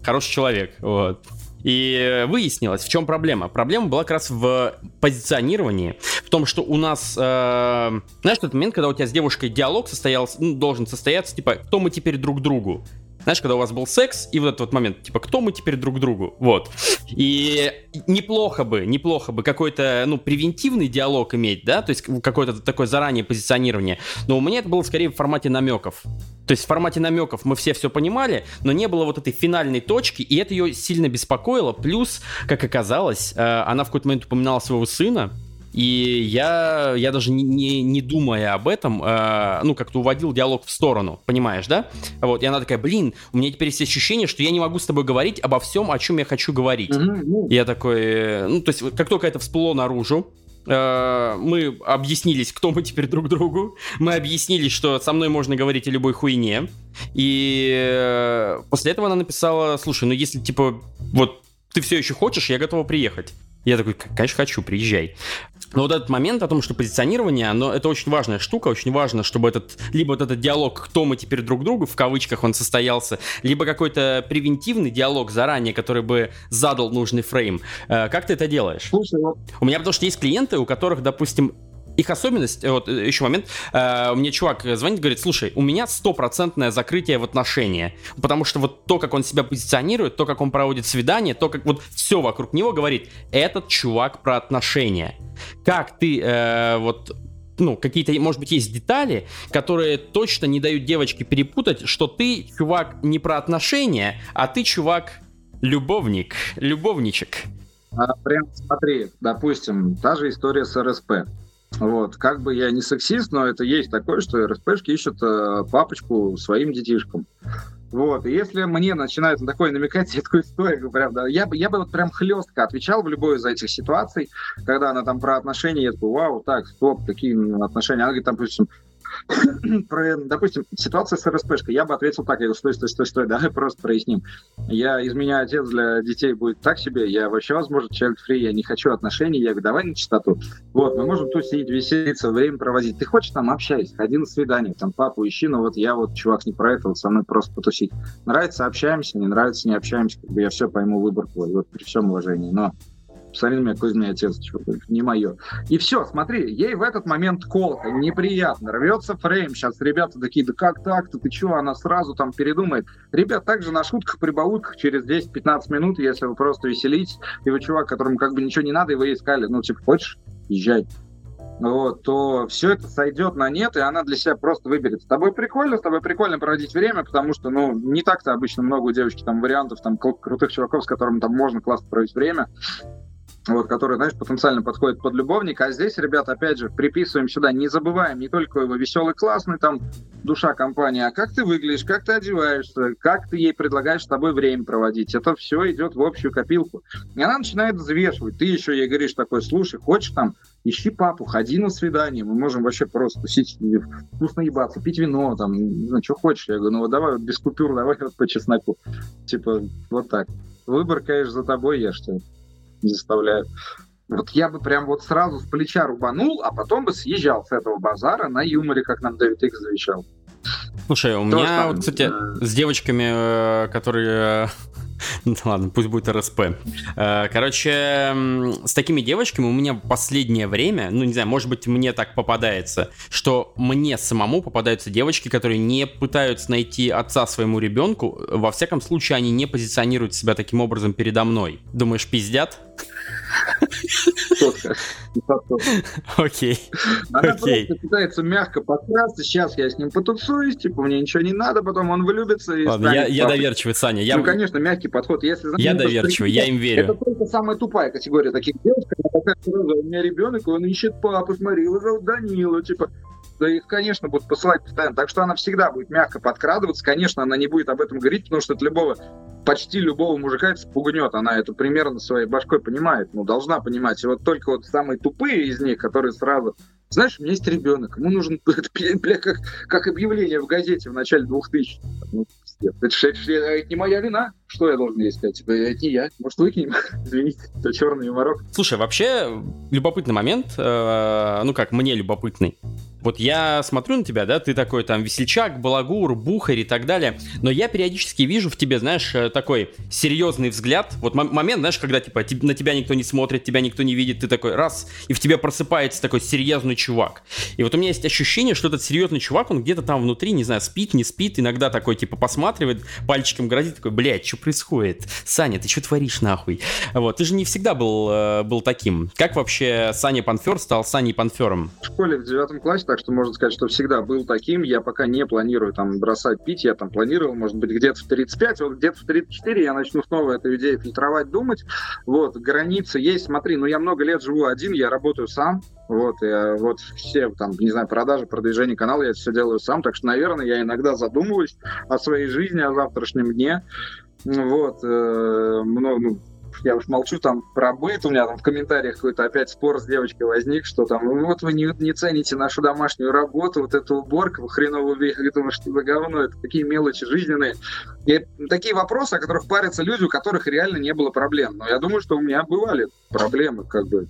хороший человек, вот. И выяснилось, в чем проблема. Проблема была как раз в позиционировании, в том, что у нас, э, знаешь, тот момент, когда у тебя с девушкой диалог состоялся, ну, должен состояться, типа, кто мы теперь друг другу. Знаешь, когда у вас был секс, и вот этот вот момент, типа, кто мы теперь друг другу? Вот. И неплохо бы, неплохо бы какой-то, ну, превентивный диалог иметь, да, то есть какое-то такое заранее позиционирование. Но у меня это было скорее в формате намеков. То есть в формате намеков мы все все понимали, но не было вот этой финальной точки, и это ее сильно беспокоило. Плюс, как оказалось, э, она в какой-то момент упоминала своего сына, и я, я даже не, не, не думая об этом, э, ну, как-то уводил диалог в сторону, понимаешь, да? Вот, и она такая, блин, у меня теперь есть ощущение, что я не могу с тобой говорить обо всем, о чем я хочу говорить. Mm-hmm. Я такой, э, ну, то есть, как только это всплыло наружу, Э, мы объяснились, кто мы теперь друг другу. Мы объяснились, что со мной можно говорить о любой хуйне. И э, после этого она написала, слушай, ну если типа вот ты все еще хочешь, я готова приехать. Я такой, конечно, хочу, приезжай. Но вот этот момент о том, что позиционирование, оно, это очень важная штука, очень важно, чтобы этот, либо вот этот диалог, кто мы теперь друг другу, в кавычках он состоялся, либо какой-то превентивный диалог заранее, который бы задал нужный фрейм. Э, как ты это делаешь? Слушай, вот... У меня потому что есть клиенты, у которых, допустим, их особенность, вот э, еще момент, э, мне чувак звонит, говорит, слушай, у меня стопроцентное закрытие в отношения, потому что вот то, как он себя позиционирует, то, как он проводит свидание, то, как вот все вокруг него говорит, этот чувак про отношения. Как ты э, вот ну, какие-то, может быть, есть детали, которые точно не дают девочке перепутать, что ты, чувак, не про отношения, а ты, чувак, любовник, любовничек. А, прям смотри, допустим, та же история с РСП. Вот, как бы я не сексист, но это есть такое, что РСПшки ищут э, папочку своим детишкам. Вот, и если мне начинают на такое намекать, такой, стой, прям, да, я, бы, я бы вот прям хлестко отвечал в любой из этих ситуаций, когда она там про отношения, я такой, вау, так, стоп, какие отношения, она говорит, там, допустим, [CLEARS THROAT] про, допустим, ситуация с РСПшкой, я бы ответил так, я говорю, стой, стой, стой, стой, давай [LAUGHS] просто проясним. Я из меня отец для детей будет так себе, я вообще, возможно, child free, я не хочу отношений, я говорю, давай на чистоту. Вот, мы можем тусить, веселиться, время проводить. Ты хочешь там общайся, ходи на свидание, там папу ищи, но вот я вот, чувак, не про это, вот со мной просто потусить. Нравится, общаемся, не нравится, не общаемся, как бы я все пойму, выбор твой, вот при всем уважении. Но посмотри на меня, меня отец, чувак, не мое. И все, смотри, ей в этот момент колко, неприятно, рвется фрейм, сейчас ребята такие, да как так-то, ты что, она сразу там передумает. Ребят, также на шутках, прибаутках через 10-15 минут, если вы просто веселитесь, и вы чувак, которому как бы ничего не надо, и вы ей сказали, ну, типа, хочешь, езжай вот, то все это сойдет на нет, и она для себя просто выберет. С тобой прикольно, с тобой прикольно проводить время, потому что, ну, не так-то обычно много у девочки там вариантов, там, крутых чуваков, с которыми там можно классно проводить время вот, который, знаешь, потенциально подходит под любовника. А здесь, ребята, опять же, приписываем сюда, не забываем не только его веселый, классный, там, душа компании, а как ты выглядишь, как ты одеваешься, как ты ей предлагаешь с тобой время проводить. Это все идет в общую копилку. И она начинает взвешивать. Ты еще ей говоришь такой, слушай, хочешь там, ищи папу, ходи на свидание, мы можем вообще просто тусить, вкусно ебаться, пить вино, там, ну, что хочешь. Я говорю, ну вот давай без купюр, давай вот по чесноку. Типа, вот так. Выбор, конечно, за тобой, я что не заставляют. Вот я бы прям вот сразу с плеча рубанул, а потом бы съезжал с этого базара на юморе, как нам Дэвид Икс завещал. Слушай, у То, меня, что, вот, кстати, э... с девочками, э, которые [LAUGHS] Ну ладно, пусть будет РСП. Э, короче, с такими девочками у меня последнее время, ну не знаю, может быть мне так попадается, что мне самому попадаются девочки, которые не пытаются найти отца своему ребенку, во всяком случае они не позиционируют себя таким образом передо мной. Думаешь, пиздят? Окей. Она просто пытается мягко подкрасться. Сейчас я с ним потусуюсь, типа, мне ничего не надо, потом он влюбится и Ладно, я, я доверчивый, Саня. Я... Ну, конечно, мягкий подход. Если, я доверчивый, я им верю. Это только самая тупая категория таких девушек. Такая, у меня ребенок, он ищет папу, смотри, зовут Данила, типа, да их, конечно, будут посылать постоянно. Так что она всегда будет мягко подкрадываться. Конечно, она не будет об этом говорить, потому что это любого, почти любого мужика это спугнет. Она это примерно своей башкой понимает, ну, должна понимать. И вот только вот самые тупые из них, которые сразу знаешь, у меня есть ребенок, ему нужен, [LAUGHS] бля, как, как объявление в газете в начале 2000 ну, это, это, это, это не моя вина. Что я должен ей сказать? Типа, это не я. Может, выкинем? [LAUGHS] Извините, это черный юморок. Слушай, вообще, любопытный момент. Э, ну как, мне любопытный. Вот я смотрю на тебя, да, ты такой там весельчак, балагур, бухарь и так далее, но я периодически вижу в тебе, знаешь, э, такой серьезный взгляд. Вот момент, знаешь, когда типа на тебя никто не смотрит, тебя никто не видит, ты такой раз, и в тебе просыпается такой серьезный чувак. И вот у меня есть ощущение, что этот серьезный чувак, он где-то там внутри, не знаю, спит, не спит, иногда такой типа посматривает, пальчиком грозит, такой, блядь, что происходит? Саня, ты что творишь нахуй? Вот, ты же не всегда был, э, был таким. Как вообще Саня Панфер стал Саней Панфером? В школе в девятом классе так что можно сказать, что всегда был таким. Я пока не планирую там бросать пить, я там планировал, может быть, где-то в 35, вот где-то в 34 я начну снова эту идею фильтровать, думать. Вот, границы есть, смотри, ну я много лет живу один, я работаю сам, вот, я, вот все там, не знаю, продажи, продвижение канала, я это все делаю сам, так что, наверное, я иногда задумываюсь о своей жизни, о завтрашнем дне. Вот, э, много, ну, я уж молчу там про быт, у меня там в комментариях какой-то опять спор с девочкой возник, что там, «Ну вот вы не, не цените нашу домашнюю работу, вот эту уборку, хреново думаю, что за говно, это такие мелочи жизненные. И такие вопросы, о которых парятся люди, у которых реально не было проблем. Но я думаю, что у меня бывали проблемы, как бы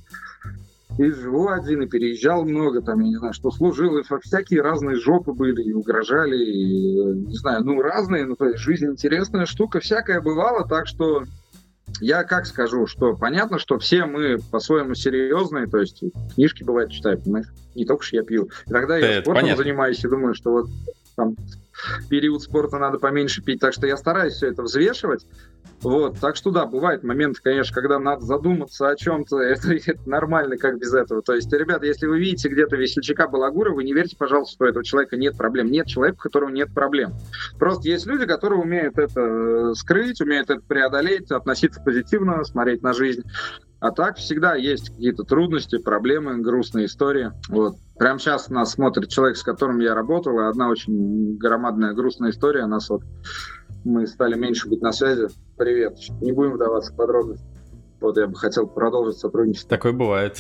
и живу один, и переезжал много, там, я не знаю, что служил, и всякие разные жопы были, и угрожали, и, не знаю, ну, разные, ну, то есть жизнь интересная штука, всякое бывало, так что я как скажу, что понятно, что все мы по-своему серьезные, то есть книжки бывает читаю, понимаешь? Не только что я пью. Иногда я спортом понятно. занимаюсь и думаю, что вот там период спорта надо поменьше пить, так что я стараюсь все это взвешивать. Вот, так что да, бывает момент, конечно, когда надо задуматься о чем-то, [LAUGHS] это, это нормально, как без этого. То есть, ребята, если вы видите где-то весельчака Балагура, вы не верьте, пожалуйста, что у этого человека нет проблем. Нет человека, у которого нет проблем. Просто есть люди, которые умеют это э, скрыть, умеют это преодолеть, относиться позитивно, смотреть на жизнь. А так всегда есть какие-то трудности, проблемы, грустные истории. Вот. Прямо сейчас нас смотрит человек, с которым я работал, и одна очень громадная грустная история. Нас вот мы стали меньше быть на связи. Привет. Не будем вдаваться в подробности. Вот я бы хотел продолжить сотрудничество. Такое бывает.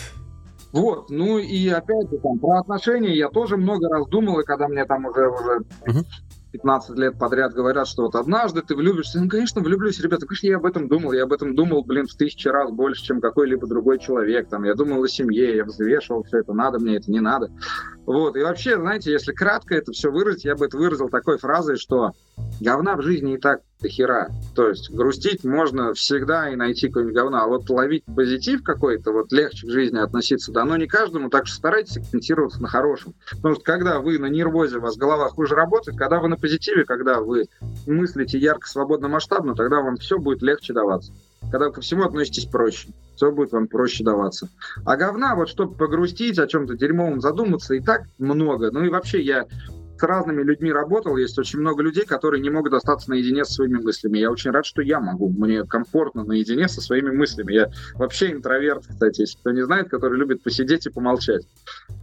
Вот, ну и опять же, там, про отношения я тоже много раз думал, и когда мне там уже, уже uh-huh. 15 лет подряд говорят, что вот однажды ты влюбишься. Ну, конечно, влюблюсь, ребята. Конечно, я об этом думал. Я об этом думал, блин, в тысячи раз больше, чем какой-либо другой человек. Там, я думал о семье, я взвешивал все это, надо мне это, не надо. Вот. И вообще, знаете, если кратко это все выразить, я бы это выразил такой фразой, что говна в жизни и так до хера. То есть грустить можно всегда и найти какое-нибудь говна. А вот ловить позитив какой-то, вот легче к жизни относиться, да, но не каждому, так что старайтесь акцентироваться на хорошем. Потому что когда вы на нервозе, у вас голова хуже работает, когда вы на позитиве, когда вы мыслите ярко, свободно, масштабно, тогда вам все будет легче даваться. Когда вы ко всему относитесь проще, все будет вам проще даваться. А говна, вот чтобы погрустить, о чем-то дерьмовом задуматься, и так много. Ну и вообще я с разными людьми работал, есть очень много людей, которые не могут остаться наедине со своими мыслями. Я очень рад, что я могу. Мне комфортно наедине со своими мыслями. Я вообще интроверт, кстати, если кто не знает, который любит посидеть и помолчать.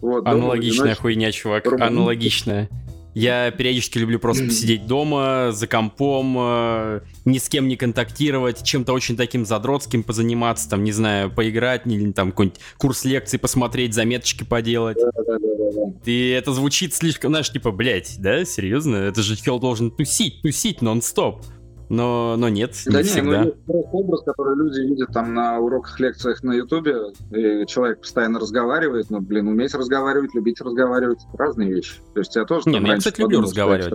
Вот, Аналогичная дома, хуйня, чувак. Аналогичная. Я периодически люблю просто посидеть дома, за компом, э, ни с кем не контактировать, чем-то очень таким задротским позаниматься, там, не знаю, поиграть, или там какой-нибудь курс лекций посмотреть, заметочки поделать. И это звучит слишком, знаешь, типа, блядь, да, серьезно? Это же чел должен тусить, тусить нон-стоп но, но нет, да не всегда. Ну, образ, который люди видят там на уроках, лекциях на Ютубе, и человек постоянно разговаривает, но, блин, уметь разговаривать, любить разговаривать, разные вещи. То есть я тоже... Не, ну, я, кстати, люблю разговаривать.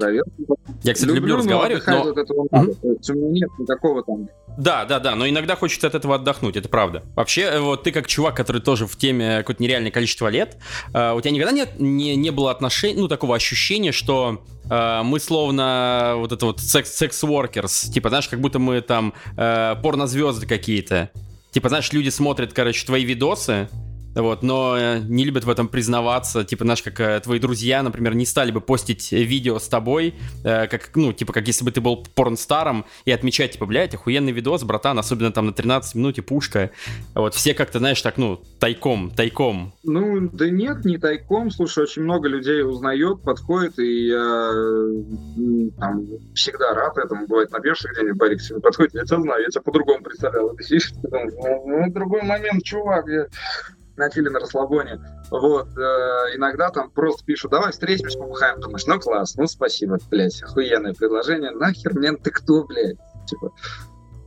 Я, кстати, люблю, люблю разговаривать, но... От этого mm-hmm. То есть у меня нет никакого там да, да, да, но иногда хочется от этого отдохнуть, это правда. Вообще, э, вот ты как чувак, который тоже в теме какое-то нереальное количество лет, э, у тебя никогда нет, не, не было отношений, ну, такого ощущения, что э, мы словно вот это вот секс-workers, типа, знаешь, как будто мы там э, порнозвезды какие-то. Типа, знаешь, люди смотрят, короче, твои видосы, вот, но э, не любят в этом признаваться, типа, знаешь, как э, твои друзья, например, не стали бы постить видео с тобой, э, как, ну, типа, как если бы ты был порнстаром, и отмечать, типа, блядь, охуенный видос, братан, особенно там на 13 минуте пушка, вот, все как-то, знаешь, так, ну, тайком, тайком. Ну, да нет, не тайком, слушай, очень много людей узнает, подходит, и я там всегда рад этому, бывает, набьешься где-нибудь, Барик подходит, я тебя знаю, я тебя по-другому представлял, ты сидишь, ты думаешь, ну, другой момент, чувак, я начали на расслабоне. Вот, э, иногда там просто пишут, давай встретимся, побухаем. Думаешь, ну класс, ну спасибо, блядь, охуенное предложение. Нахер мне ты кто, блядь? Типа,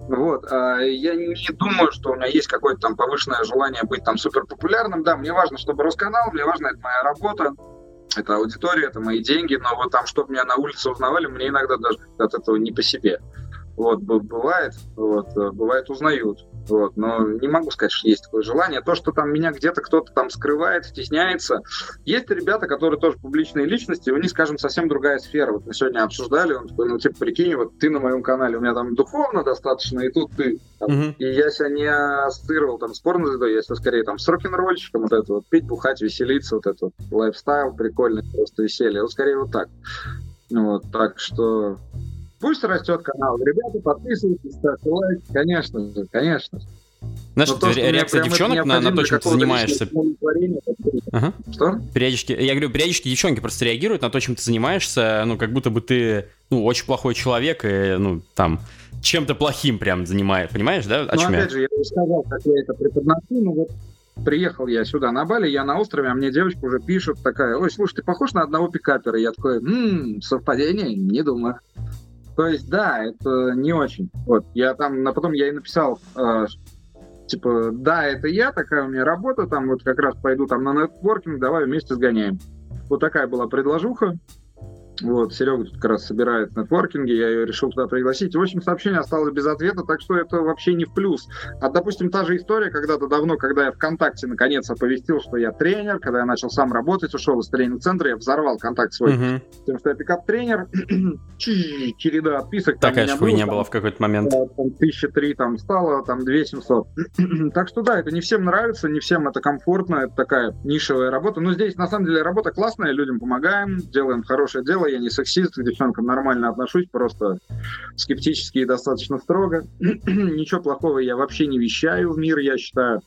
вот, а я не думаю, что у меня есть какое-то там повышенное желание быть там супер популярным. Да, мне важно, чтобы рос канал, мне важно, это моя работа, это аудитория, это мои деньги, но вот там, чтобы меня на улице узнавали, мне иногда даже от этого не по себе. Вот, бывает, вот, э, бывает узнают. Вот, но не могу сказать, что есть такое желание. То, что там меня где-то кто-то там скрывает, стесняется. Есть ребята, которые тоже публичные личности, у них, скажем, совсем другая сфера. Вот мы сегодня обсуждали, он такой, ну, типа, прикинь, вот ты на моем канале, у меня там духовно достаточно, и тут ты. Там, uh-huh. И я себя не ассоциировал там с порнозвездой, я себя скорее там с рок-н-ролльщиком, вот это вот, пить, бухать, веселиться, вот это вот, лайфстайл прикольный, просто веселье. Вот скорее вот так. Вот, так что Пусть растет канал. Ребята, подписывайтесь, ставьте лайк. Конечно же, конечно же. Знаешь, то, реакция девчонок на, на то, чем ты занимаешься. Ага. Что? Периодически, я говорю, периодически девчонки просто реагируют на то, чем ты занимаешься, ну, как будто бы ты, ну, очень плохой человек, и, ну, там, чем-то плохим прям занимаешь, понимаешь, да? О ну, чем опять я? же, я не сказал, как я это преподношу, но вот приехал я сюда на Бали, я на острове, а мне девочка уже пишет такая, ой, слушай, ты похож на одного пикапера. Я такой, м-м, совпадение? Не думаю. То есть, да, это не очень. Вот, я там, а потом я и написал, э, типа, да, это я, такая у меня работа, там вот как раз пойду там на нетворкинг, давай вместе сгоняем. Вот такая была предложуха. Вот, Серега тут как раз собирает нетворкинги, я ее решил туда пригласить. В общем, сообщение осталось без ответа, так что это вообще не в плюс. А, допустим, та же история когда-то давно, когда я ВКонтакте наконец оповестил, что я тренер, когда я начал сам работать, ушел из тренинг-центра, я взорвал контакт свой, uh-huh. тем, что я пикап-тренер, [CLEARS THROAT] череда отписок. Такая же хуйня была в какой-то момент. Там, тысяча три там стало, там две семьсот. [CLEARS THROAT] так что да, это не всем нравится, не всем это комфортно, это такая нишевая работа. Но здесь, на самом деле, работа классная, людям помогаем, делаем хорошее дело, я не сексист, к девчонкам нормально отношусь, просто скептически и достаточно строго. [CLEARS THROAT] Ничего плохого я вообще не вещаю в мир, я считаю.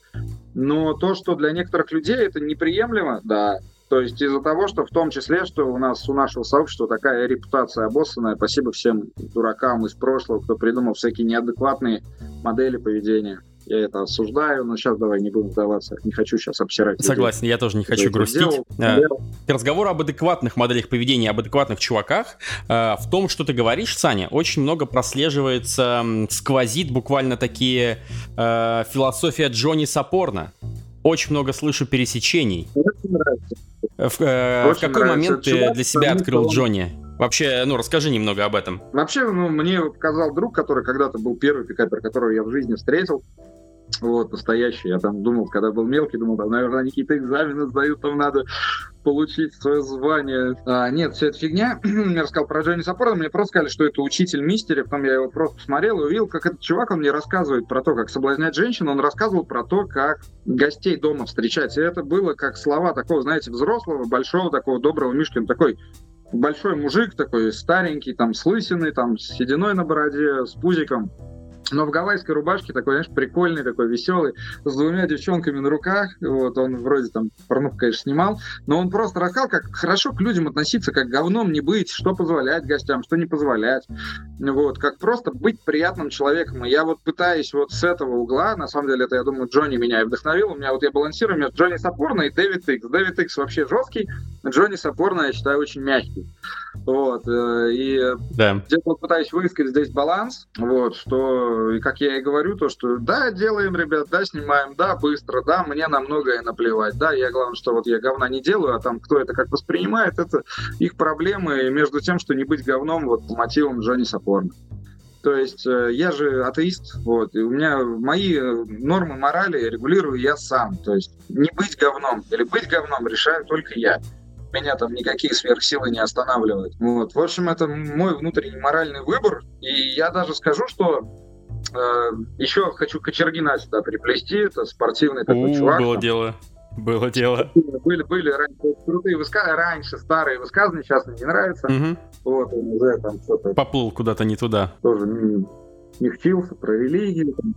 Но то, что для некоторых людей это неприемлемо, да, То есть из-за того, что в том числе, что у нас у нашего сообщества такая репутация обоссанная, спасибо всем дуракам из прошлого, кто придумал всякие неадекватные модели поведения я это осуждаю, но сейчас давай не будем вдаваться, не хочу сейчас обсирать. Согласен, я тоже не хочу я грустить. Делал, делал. Разговор об адекватных моделях поведения, об адекватных чуваках, а, в том, что ты говоришь, Саня, очень много прослеживается, сквозит буквально такие а, философия Джонни Сапорна. Очень много слышу пересечений. Очень нравится. В, э, Очень в какой нравится. момент ты для себя открыл Джонни? Вообще, ну, расскажи немного об этом. Вообще, ну, мне показал друг, который когда-то был первый пикапер, которого я в жизни встретил вот, настоящий. Я там думал, когда был мелкий, думал, там, наверное, они какие-то экзамены сдают, там надо получить свое звание. А, нет, все это фигня. [CLEARS THROAT] мне рассказал про Джонни Саппорта, мне просто сказали, что это учитель мистери, потом я его просто посмотрел и увидел, как этот чувак, он мне рассказывает про то, как соблазнять женщин, он рассказывал про то, как гостей дома встречать. И это было как слова такого, знаете, взрослого, большого, такого доброго Мишкина, такой большой мужик такой, старенький, там, с лысиной, там, с сединой на бороде, с пузиком но в гавайской рубашке такой, знаешь, прикольный, такой веселый, с двумя девчонками на руках. Вот он вроде там порнух, конечно, снимал, но он просто рассказал, как хорошо к людям относиться, как говном не быть, что позволять гостям, что не позволять. Вот, как просто быть приятным человеком. И я вот пытаюсь вот с этого угла, на самом деле, это, я думаю, Джонни меня и вдохновил. У меня вот я балансирую между Джонни Сапорно и Дэвид Икс. Дэвид Икс вообще жесткий, Джонни Сапорно, я считаю, очень мягкий. Вот, э, и да. где-то вот пытаюсь выискать здесь баланс, вот, что, и как я и говорю, то, что да, делаем, ребят, да, снимаем, да, быстро, да, мне на многое наплевать, да, я главное, что вот я говна не делаю, а там кто это как воспринимает, это их проблемы между тем, что не быть говном, вот, по мотивам Джонни Сапорна. То есть э, я же атеист, вот, и у меня мои нормы морали регулирую я сам. То есть не быть говном или быть говном решаю только я меня там никакие сверхсилы не останавливают. Вот. В общем, это мой внутренний моральный выбор. И я даже скажу, что э, еще хочу Кочергина сюда приплести. Это спортивный такой У, чувак. Было там. дело. Было дело. Были, были раньше крутые высказывания, раньше старые высказывания, сейчас мне не нравится. Угу. Вот, он уже там что-то... Поплыл куда-то не туда. Тоже не, не вчился про религию. Там,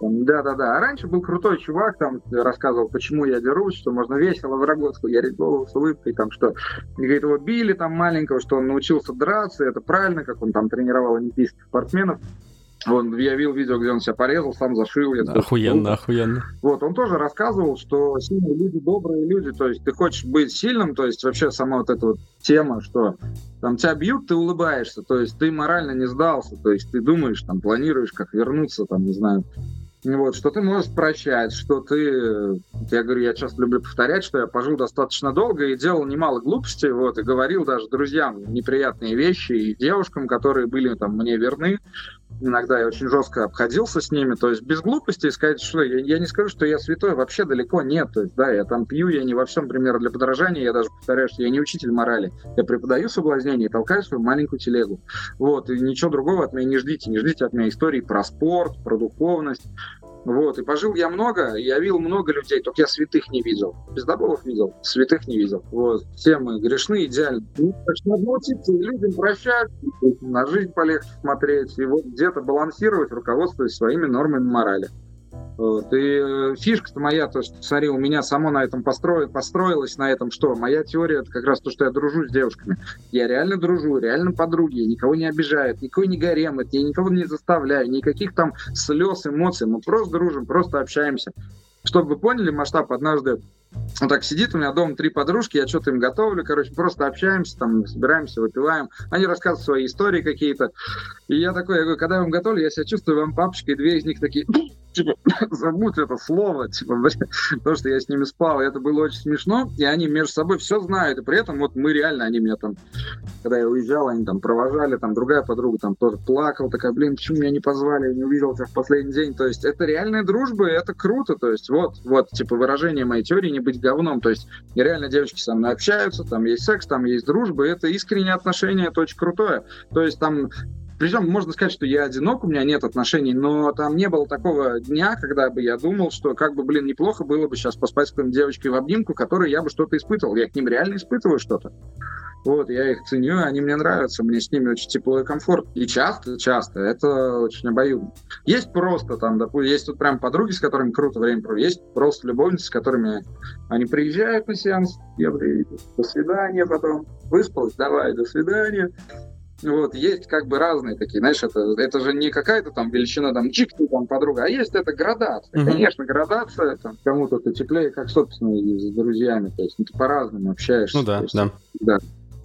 да-да-да. А раньше был крутой чувак, там рассказывал, почему я дерусь, что можно весело в Рогозку ярить голову с улыбкой, там что, говорит, его били там маленького, что он научился драться, это правильно, как он там тренировал олимпийских спортсменов. Он, я видел видео, где он себя порезал, сам зашил. Я охуенно, охуенно. Вот, он тоже рассказывал, что сильные люди, добрые люди, то есть ты хочешь быть сильным, то есть вообще сама вот эта вот тема, что там тебя бьют, ты улыбаешься, то есть ты морально не сдался, то есть ты думаешь, там, планируешь, как вернуться, там, не знаю, вот, что ты можешь прощать, что ты... Я говорю, я часто люблю повторять, что я пожил достаточно долго и делал немало глупостей, вот, и говорил даже друзьям неприятные вещи и девушкам, которые были там мне верны. Иногда я очень жестко обходился с ними, то есть без глупости сказать, что я, я не скажу, что я святой, вообще далеко нет, то есть, да, я там пью, я не во всем пример для подражания, я даже повторяю, что я не учитель морали, я преподаю соблазнение и толкаю свою маленькую телегу, вот, и ничего другого от меня не ждите, не ждите от меня истории про спорт, про духовность, вот, и пожил я много, я видел много людей, только я святых не видел. Пиздоболов видел, святых не видел. Вот, все мы грешны, идеально. Ну, так что надо научиться людям прощать, на жизнь полегче смотреть, и вот где-то балансировать, руководствуясь своими нормами морали. Вот. И э, фишка-то моя, то, что, смотри, у меня само на этом построил, построилось на этом, что моя теория, это как раз то, что я дружу с девушками. Я реально дружу, реально подруги, никого не обижают, никого не гарем, я никого не заставляю, никаких там слез, эмоций, мы просто дружим, просто общаемся. Чтобы вы поняли масштаб, однажды он так сидит, у меня дома три подружки, я что-то им готовлю, короче, просто общаемся, там, собираемся, выпиваем. Они рассказывают свои истории какие-то. И я такой, я говорю, когда я вам готовлю, я себя чувствую вам папочкой, две из них такие, типа, [LAUGHS] забудь это слово, типа, потому что я с ними спал, и это было очень смешно, и они между собой все знают, и при этом вот мы реально, они меня там, когда я уезжал, они там провожали, там другая подруга там тоже плакала, такая, блин, почему меня не позвали, я не увидел тебя в последний день, то есть это реальная дружба, и это круто, то есть вот, вот, типа, выражение моей теории не быть говном, то есть реально девочки со мной общаются, там есть секс, там есть дружба, это искреннее отношение, это очень крутое, то есть там причем можно сказать, что я одинок, у меня нет отношений, но там не было такого дня, когда бы я думал, что как бы, блин, неплохо было бы сейчас поспать с какой-нибудь девочкой в обнимку, которой я бы что-то испытывал. Я к ним реально испытываю что-то. Вот, я их ценю, они мне нравятся, мне с ними очень тепло и комфорт. И часто, часто, это очень обоюдно. Есть просто там, допустим, есть тут прям подруги, с которыми круто время проводить, есть просто любовницы, с которыми они приезжают на сеанс, я приеду, до свидания потом, выспалась, давай, до свидания. Вот, есть как бы разные такие, знаешь, это, это же не какая-то там величина, там, чик, ты там подруга, а есть это градация. Mm-hmm. Конечно, градация, там, кому-то ты теплее, как, собственно, и с друзьями, то есть ну, ты по-разному общаешься. Ну да, есть, да. Да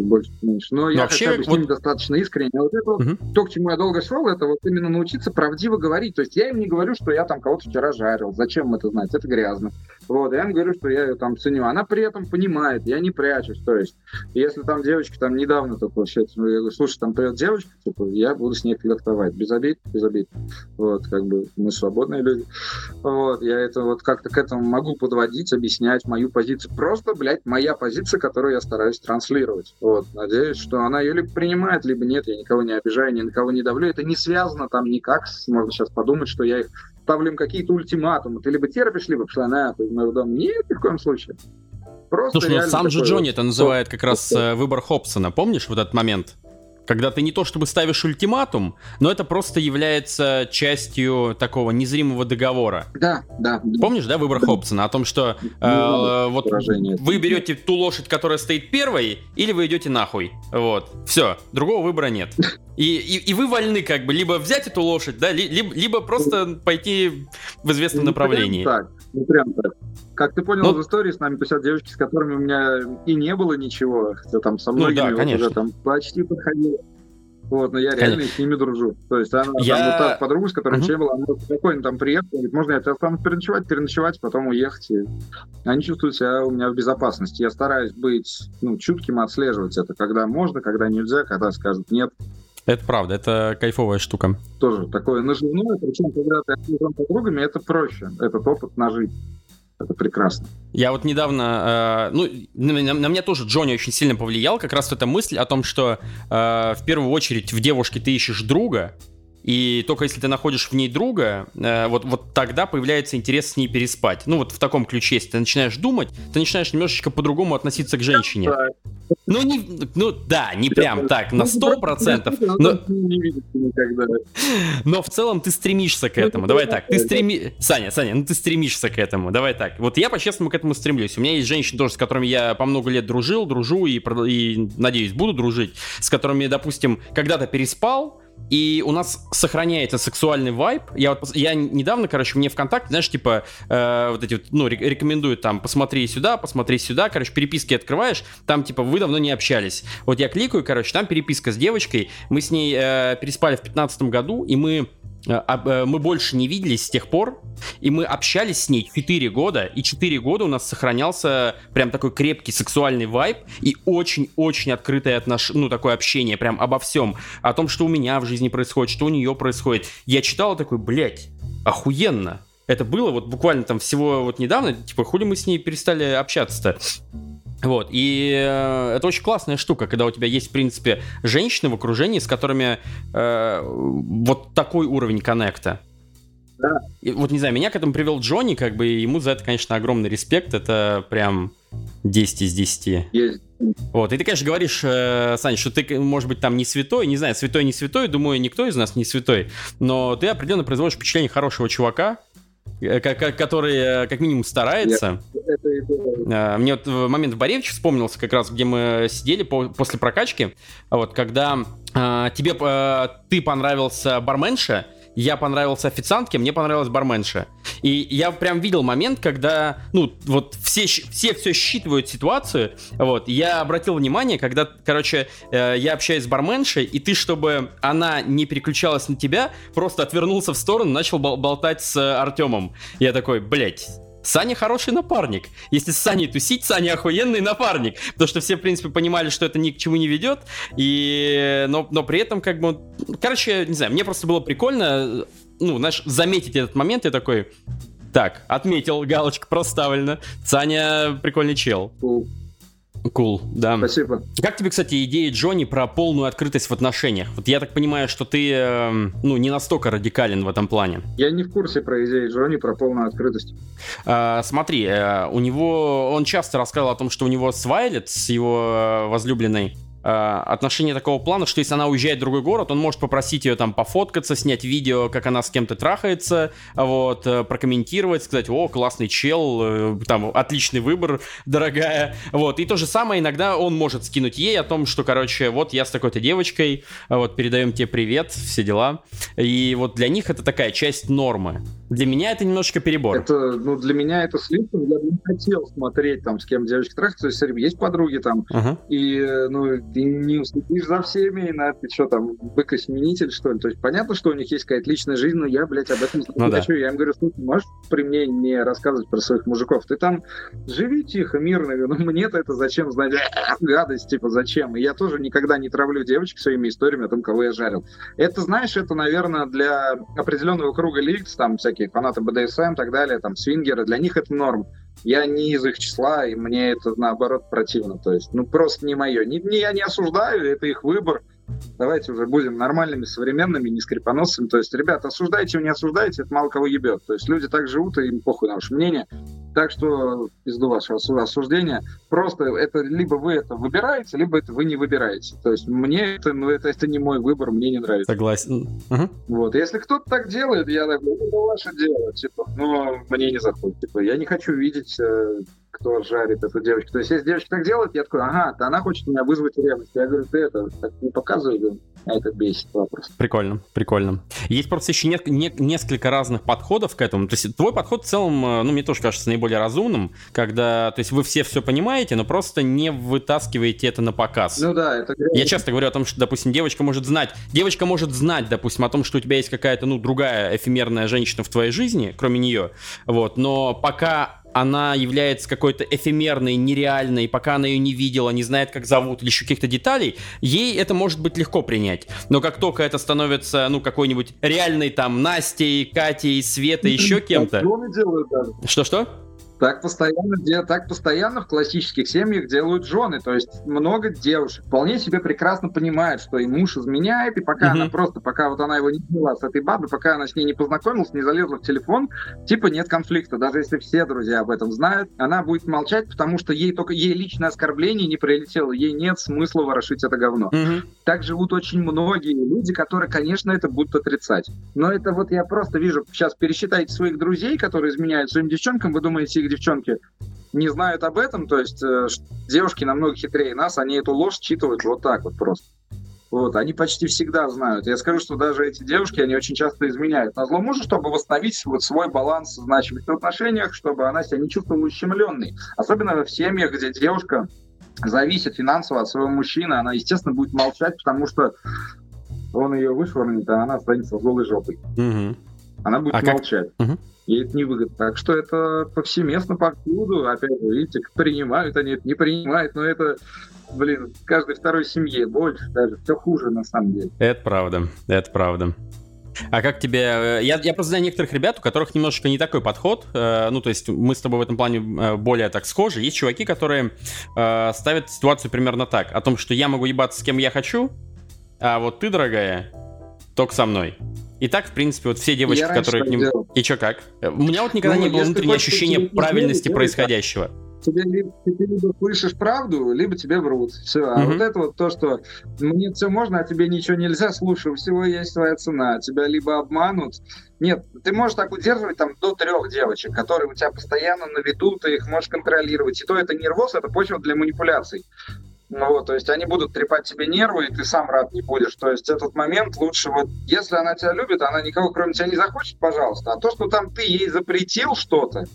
больше меньше. Но, Но я вообще, хотя бы с ними вот... достаточно искренне. А вот это угу. вот, то, к чему я долго шел, это вот именно научиться правдиво говорить. То есть я им не говорю, что я там кого-то вчера жарил. Зачем это знать? Это грязно. Вот, я им говорю, что я ее там ценю. Она при этом понимает, я не прячусь. То есть, если там девочка там недавно только вообще, говорю, слушай, там придет девочка, типа, я буду с ней флиртовать. Без обид, без обид. Вот, как бы мы свободные люди. Вот, я это вот как-то к этому могу подводить, объяснять мою позицию. Просто, блядь, моя позиция, которую я стараюсь транслировать. Вот, надеюсь, что она ее либо принимает, либо нет. Я никого не обижаю, ни на кого не давлю. Это не связано там никак. Можно сейчас подумать, что я их ставлю им какие-то ультиматумы. Ты либо терпишь, либо пошла на моего дома. Нет, ни в коем случае. Просто Слушай, ну сам же Джонни это называет как раз э, выбор Хобсона. Помнишь вот этот момент? Когда ты не то чтобы ставишь ультиматум, но это просто является частью такого незримого договора. Да, да. Помнишь, да, выбор да. Хобсона о том, что э, вот вы берете ту лошадь, которая стоит первой, или вы идете нахуй. Вот. Все, другого выбора нет. И, и, и вы вольны как бы либо взять эту лошадь, да, либо, либо просто пойти в известном не направлении. Прям так, не прям так. Как ты понял, ну, из истории с нами писят девочки, с которыми у меня и не было ничего, хотя там со многими ну, да, вот уже там почти подходило. Вот, но я реально Конечно. с ними дружу. То есть она я... там, вот та подруга, с которой угу. была, она спокойно там приехала, говорит, можно я тебя останусь переночевать, переночевать, потом уехать. И они чувствуют себя у меня в безопасности. Я стараюсь быть ну, чутким, отслеживать это, когда можно, когда нельзя, когда скажут нет. Это правда, это кайфовая штука. Тоже такое наживное, причем когда ты окружен подругами, это проще, этот опыт нажить. Это прекрасно. Я вот недавно, э, ну, на, на меня тоже Джонни очень сильно повлиял, как раз эта мысль о том, что э, в первую очередь в девушке ты ищешь друга, и только если ты находишь в ней друга, э, вот, вот тогда появляется интерес с ней переспать. Ну вот в таком ключе, если ты начинаешь думать, ты начинаешь немножечко по-другому относиться к женщине. Ну, не, ну да, не прям так, на сто процентов. Но, но в целом ты стремишься к этому. Давай так, ты стреми... Саня, Саня, ну ты стремишься к этому. Давай так. Вот я по-честному к этому стремлюсь. У меня есть женщины тоже, с которыми я по много лет дружил, дружу и, и надеюсь, буду дружить, с которыми, допустим, когда-то переспал, и у нас сохраняется сексуальный вайб. Я вот я недавно, короче, мне ВКонтакте, знаешь, типа э, вот эти вот, ну, рекомендуют там, посмотри сюда, посмотри сюда, короче, переписки открываешь, там типа вы давно не общались. Вот я кликаю, короче, там переписка с девочкой, мы с ней э, переспали в 15 году, и мы мы больше не виделись с тех пор, и мы общались с ней 4 года, и 4 года у нас сохранялся прям такой крепкий сексуальный вайб и очень-очень открытое отношение, ну, такое общение прям обо всем, о том, что у меня в жизни происходит, что у нее происходит. Я читал такой, блядь, охуенно. Это было вот буквально там всего вот недавно, типа, хули мы с ней перестали общаться-то. Вот, и э, это очень классная штука, когда у тебя есть, в принципе, женщины в окружении, с которыми э, вот такой уровень коннекта. Да. И, вот, не знаю, меня к этому привел Джонни, как бы, ему за это, конечно, огромный респект, это прям 10 из 10. Есть. Вот, и ты, конечно, говоришь, э, Саня, что ты, может быть, там не святой, не знаю, святой, не святой, думаю, никто из нас не святой, но ты определенно производишь впечатление хорошего чувака, Э, который э, как минимум старается. Э, мне вот момент в Боревиче вспомнился как раз, где мы сидели после прокачки, вот, когда тебе ты понравился барменша, я понравился официантке, мне понравилась барменша. И я прям видел момент, когда, ну, вот все, все все считывают ситуацию, вот, я обратил внимание, когда, короче, э, я общаюсь с барменшей, и ты, чтобы она не переключалась на тебя, просто отвернулся в сторону, начал бол- болтать с Артемом. Я такой, блять, Саня хороший напарник. Если с Саней тусить, Саня охуенный напарник. Потому что все, в принципе, понимали, что это ни к чему не ведет. И... Но, но при этом, как бы... Короче, не знаю, мне просто было прикольно, ну, знаешь, заметить этот момент. Я такой, так, отметил, галочка проставлена. Саня прикольный чел. Кул, cool, да. Спасибо. Как тебе, кстати, идея Джонни про полную открытость в отношениях? Вот я так понимаю, что ты, э, ну, не настолько радикален в этом плане. Я не в курсе про идею Джонни про полную открытость. А, смотри, э, у него, он часто рассказывал о том, что у него с Вайлет, с его э, возлюбленной, Э, отношения такого плана, что если она уезжает в другой город, он может попросить ее там пофоткаться, снять видео, как она с кем-то трахается, вот, э, прокомментировать, сказать, о, классный чел, э, там, отличный выбор, дорогая, вот, и то же самое иногда он может скинуть ей о том, что, короче, вот я с такой-то девочкой, вот, передаем тебе привет, все дела, и вот для них это такая часть нормы. Для меня это немножечко перебор. Это, ну, для меня это слишком, я бы не хотел смотреть, там, с кем девочка трахается, то есть, есть подруги там, uh-huh. и, ну, ты не уследишь за всеми, на ты что там, быкосменитель, что ли? То есть понятно, что у них есть какая-то личная жизнь, но я, блядь, об этом ну, не да. хочу. Я им говорю, слушай, можешь при мне не рассказывать про своих мужиков? Ты там живи тихо, мирно, [LAUGHS] но мне-то это зачем знать? Гадость, типа, зачем? И я тоже никогда не травлю девочек своими историями о том, кого я жарил. Это, знаешь, это, наверное, для определенного круга лиц, там всякие фанаты БДСМ и так далее, там свингеры, для них это норм я не из их числа, и мне это наоборот противно. То есть, ну просто не мое. Не, не, я не осуждаю, это их выбор. Давайте уже будем нормальными, современными, не скрипоносцами. То есть, ребята, осуждайте, не осуждайте, это мало кого ебет. То есть люди так живут, и им похуй на ваше мнение. Так что, пизду вашего осуждения, просто это либо вы это выбираете, либо это вы не выбираете. То есть мне это, ну, это, это не мой выбор, мне не нравится. Согласен. Угу. Вот, если кто-то так делает, я такой, ну, это ваше дело, типа, но мне не заходит. Типа, я не хочу видеть э, кто жарит эту девочку. То есть, если девочка так делает, я такой, ага, то она хочет меня вызвать ревность. Я говорю, ты это так не показывай, говорю. А это бесит вопрос. Прикольно, прикольно. Есть просто еще не, не, несколько разных подходов к этому. То есть твой подход в целом, э, ну, мне тоже кажется наиболее разумным, когда, то есть вы все все понимаете, но просто не вытаскиваете это на показ. Ну да, это... Я часто говорю о том, что, допустим, девочка может знать, девочка может знать, допустим, о том, что у тебя есть какая-то, ну, другая эфемерная женщина в твоей жизни, кроме нее, вот, но пока она является какой-то эфемерной, нереальной, пока она ее не видела, не знает, как зовут, или еще каких-то деталей, ей это может быть легко принять. Но как только это становится, ну, какой-нибудь реальной там Настей, Катей, Светой, еще кем-то... Что-что? Так постоянно, так постоянно в классических семьях делают жены. То есть много девушек вполне себе прекрасно понимают, что и муж изменяет, и пока mm-hmm. она просто, пока вот она его не взяла с этой бабой, пока она с ней не познакомилась, не залезла в телефон, типа нет конфликта. Даже если все друзья об этом знают, она будет молчать, потому что ей только ей личное оскорбление не прилетело, ей нет смысла ворошить это говно. Mm-hmm. Так живут очень многие люди, которые, конечно, это будут отрицать. Но это вот я просто вижу, сейчас пересчитайте своих друзей, которые изменяют своим девчонкам, вы думаете, их девчонки не знают об этом, то есть э, девушки намного хитрее нас, они эту ложь считывают вот так вот просто. Вот, они почти всегда знают. Я скажу, что даже эти девушки, они очень часто изменяют. На зло мужа, чтобы восстановить вот свой баланс значимости в отношениях, чтобы она себя не чувствовала ущемленной. Особенно в семьях, где девушка зависит финансово от своего мужчины, она, естественно, будет молчать, потому что он ее вышвырнет, а она останется голой жопой. Угу. Она будет а молчать. Как? Угу ей это невыгодно. Так что это повсеместно повсюду. Опять же, видите, принимают они это, не принимают, но это, блин, в каждой второй семье больше даже. Все хуже на самом деле. Это правда, это правда. А как тебе... Э, я, я просто знаю некоторых ребят, у которых немножечко не такой подход. Э, ну, то есть мы с тобой в этом плане э, более так схожи. Есть чуваки, которые э, ставят ситуацию примерно так. О том, что я могу ебаться с кем я хочу, а вот ты, дорогая, только со мной. И так, в принципе, вот все девочки, которые к ним... Делал. И чё, как? У меня вот никогда ну, не было внутреннего ощущения правильности происходящего. Тебе либо, ты либо слышишь правду, либо тебе врут. Все. А mm-hmm. вот это вот то, что мне все можно, а тебе ничего нельзя, слушай, у всего есть своя цена. Тебя либо обманут. Нет, ты можешь так удерживать там до трех девочек, которые у тебя постоянно на виду, ты их можешь контролировать. И то это нервоз, это почва для манипуляций. Ну вот, то есть они будут трепать тебе нервы, и ты сам рад не будешь. То есть этот момент лучше вот, если она тебя любит, она никого кроме тебя не захочет, пожалуйста. А то, что там ты ей запретил что-то,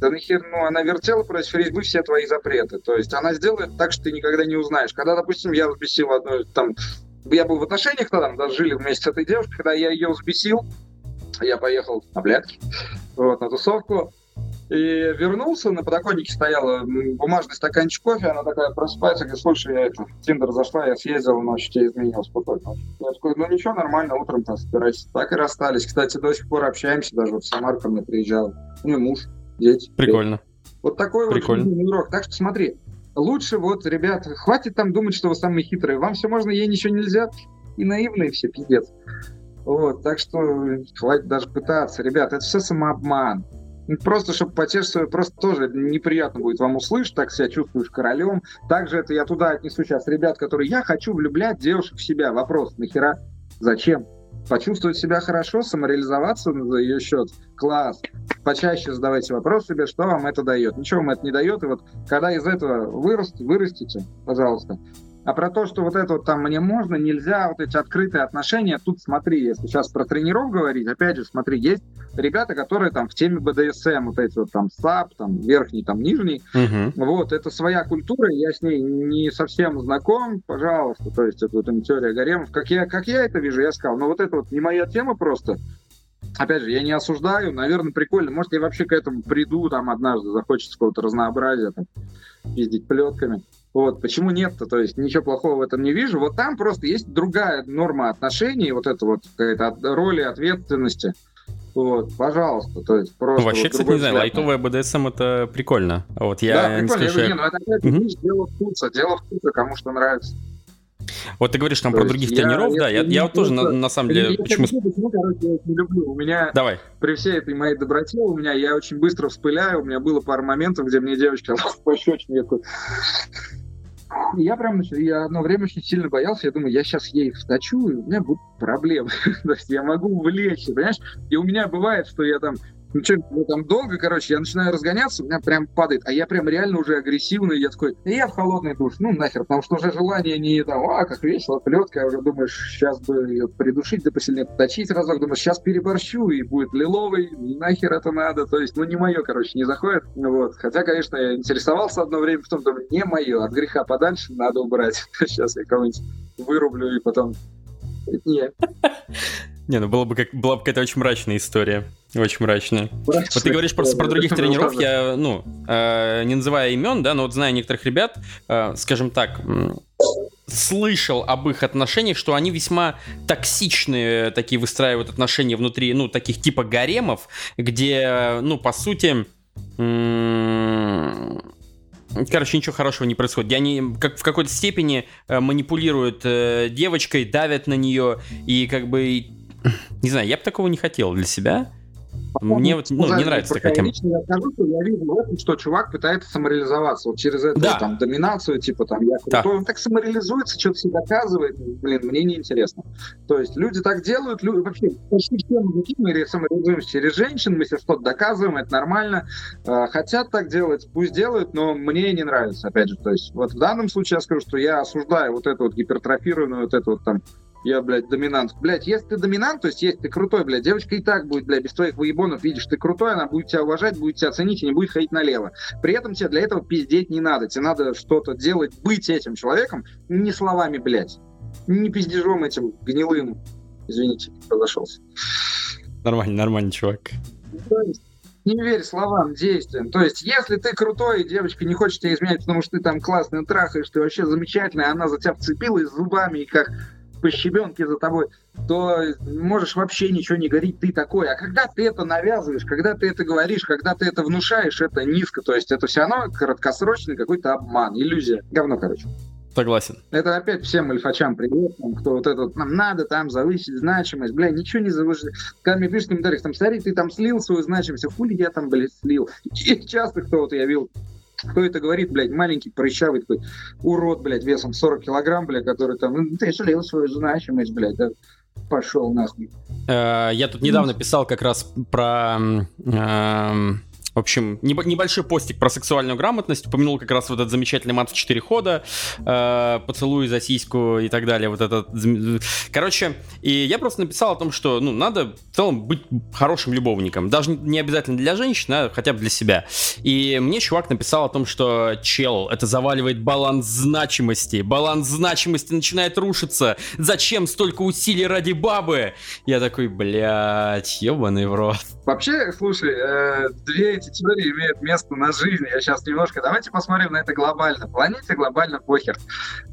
да нахер, ну, она вертела против резьбы все твои запреты. То есть она сделает так, что ты никогда не узнаешь. Когда, допустим, я взбесил одну, там, я был в отношениях тогда, даже жили вместе с этой девушкой, когда я ее взбесил, я поехал на блядки, вот, на тусовку, и вернулся, на подоконнике стоял бумажный стаканчик кофе, она такая просыпается, говорит, слушай, я это, Тиндер зашла, я съездил, ночью тебе изменил, спокойно. Я такой, ну ничего, нормально, утром там собирайся. Так и расстались. Кстати, до сих пор общаемся, даже вот Самар ко мне приезжал. У нее муж, дети. Прикольно. Вот такой Прикольно. вот урок. Так что смотри, лучше вот, ребят, хватит там думать, что вы самые хитрые. Вам все можно, ей ничего нельзя. И наивные все, пиздец. Вот, так что хватит даже пытаться. Ребят, это все самообман. Просто, чтобы свою, просто тоже неприятно будет вам услышать, так себя чувствуешь королем. Также это я туда отнесу сейчас ребят, которые я хочу влюблять девушек в себя. Вопрос, нахера? Зачем? Почувствовать себя хорошо, самореализоваться за ее счет. Класс. Почаще задавайте вопрос себе, что вам это дает. Ничего вам это не дает. И вот когда из этого вырастете, вырастите, пожалуйста, а про то, что вот это вот там мне можно, нельзя, вот эти открытые отношения, тут смотри, если сейчас про тренеров говорить, опять же, смотри, есть ребята, которые там в теме БДСМ, вот эти вот там саб, там верхний, там нижний, uh-huh. вот, это своя культура, я с ней не совсем знаком, пожалуйста, то есть это вот им теория гаремов, как я, как я это вижу, я сказал, но вот это вот не моя тема просто, Опять же, я не осуждаю, наверное, прикольно. Может, я вообще к этому приду, там, однажды захочется какого-то разнообразия, там, ездить плетками. Вот, почему нет-то? То есть ничего плохого в этом не вижу. Вот там просто есть другая норма отношений, вот это вот какая-то роли, ответственности. Вот, пожалуйста, то есть просто... Ну, вообще, вот кстати, не знаю, лайтовая БДСМ это прикольно. Вот я да, прикольно, не, скажу, не, ну это опять угу. дело вкуса, дело вкуса, кому что нравится. Вот ты говоришь там То про других я, тренеров, я, да, я, я, я вот тоже на, на самом деле... Я, почему... Я, почему, короче, я не люблю. У меня Давай. при всей этой моей доброте, у меня я очень быстро вспыляю, у меня было пару моментов, где мне девочка [LAUGHS] пощечина, я такой... Я прям я одно время очень сильно боялся, я думаю, я сейчас ей встачу, и у меня будут проблемы. [LAUGHS] То есть я могу увлечься, понимаешь? И у меня бывает, что я там ну что, ну, там долго, короче, я начинаю разгоняться, у меня прям падает, а я прям реально уже агрессивный, я такой, я в холодный душ, ну нахер, потому что уже желание не там, а, как весело, плетка, уже думаешь, сейчас бы ее придушить, да посильнее поточить разок, думаешь, сейчас переборщу, и будет лиловый, нахер это надо, то есть, ну не мое, короче, не заходит, вот, хотя, конечно, я интересовался одно время, потом думаю, не мое, от греха подальше надо убрать, [LAUGHS] сейчас я кого-нибудь вырублю и потом нет. Не, ну было бы как была бы какая-то очень мрачная история. Очень мрачная. мрачная вот ты говоришь просто про других тренеров, я, ну, э, не называя имен, да, но вот знаю некоторых ребят, э, скажем так, слышал об их отношениях, что они весьма токсичные такие выстраивают отношения внутри, ну, таких типа гаремов, где, ну, по сути, Короче, ничего хорошего не происходит. Они как в какой-то степени э, манипулируют э, девочкой, давят на нее и как бы не знаю, я бы такого не хотел для себя. Мне вот ну, не нравится такая тема. Я скажу, что я вижу в этом, что чувак пытается самореализоваться. Вот через эту да. там, доминацию, типа там, я крутой, да. он так самореализуется, что-то себе доказывает. Блин, мне неинтересно. То есть люди так делают, люди, вообще почти все мужики мы самореализуемся через женщин, мы себе что-то доказываем, это нормально. Э, хотят так делать, пусть делают, но мне не нравится, опять же. То есть вот в данном случае я скажу, что я осуждаю вот эту вот гипертрофированную, вот эту вот там я, блядь, доминант. Блядь, если ты доминант, то есть если ты крутой, блядь, девочка и так будет, блядь, без твоих выебонов, видишь, ты крутой, она будет тебя уважать, будет тебя ценить и не будет ходить налево. При этом тебе для этого пиздеть не надо. Тебе надо что-то делать, быть этим человеком, не словами, блядь. Не пиздежом этим гнилым. Извините, разошелся. Нормально, нормально, чувак. То есть, не верь словам, действиям. То есть, если ты крутой, и девочка не хочет тебя изменять, потому что ты там классный трахаешь, ты вообще замечательный, она за тебя вцепилась зубами, и как по щебенке за тобой, то можешь вообще ничего не говорить, ты такой. А когда ты это навязываешь, когда ты это говоришь, когда ты это внушаешь, это низко. То есть это все равно краткосрочный какой-то обман, иллюзия. Говно, короче. Согласен. Это опять всем альфачам привет, там, кто вот это вот, нам надо там завысить значимость, бля, ничего не завышить. Когда мне пишут в комментариях, там, смотри, ты там слил свою значимость, а хули я там, блядь, слил. И часто кто вот я видел, кто это говорит, блядь, маленький, прыщавый такой урод, блядь, весом 40 килограмм, блядь, который там, ну, ты слил свою значимость, блядь, да, пошел нахуй. Э, я тут недавно писал как раз про эм, в общем, небольшой постик про сексуальную грамотность. Упомянул как раз вот этот замечательный мат в 4 хода, э, поцелуй за сиську и так далее. Вот этот... Короче, и я просто написал о том, что, ну, надо в целом быть хорошим любовником. Даже не обязательно для женщин, а хотя бы для себя. И мне чувак написал о том, что, чел, это заваливает баланс значимости. Баланс значимости начинает рушиться. Зачем столько усилий ради бабы? Я такой, блядь, ебаный в рот. Вообще, слушай, э, две эти эти теории имеют место на жизни. Я сейчас немножко... Давайте посмотрим на это глобально. Планете глобально похер.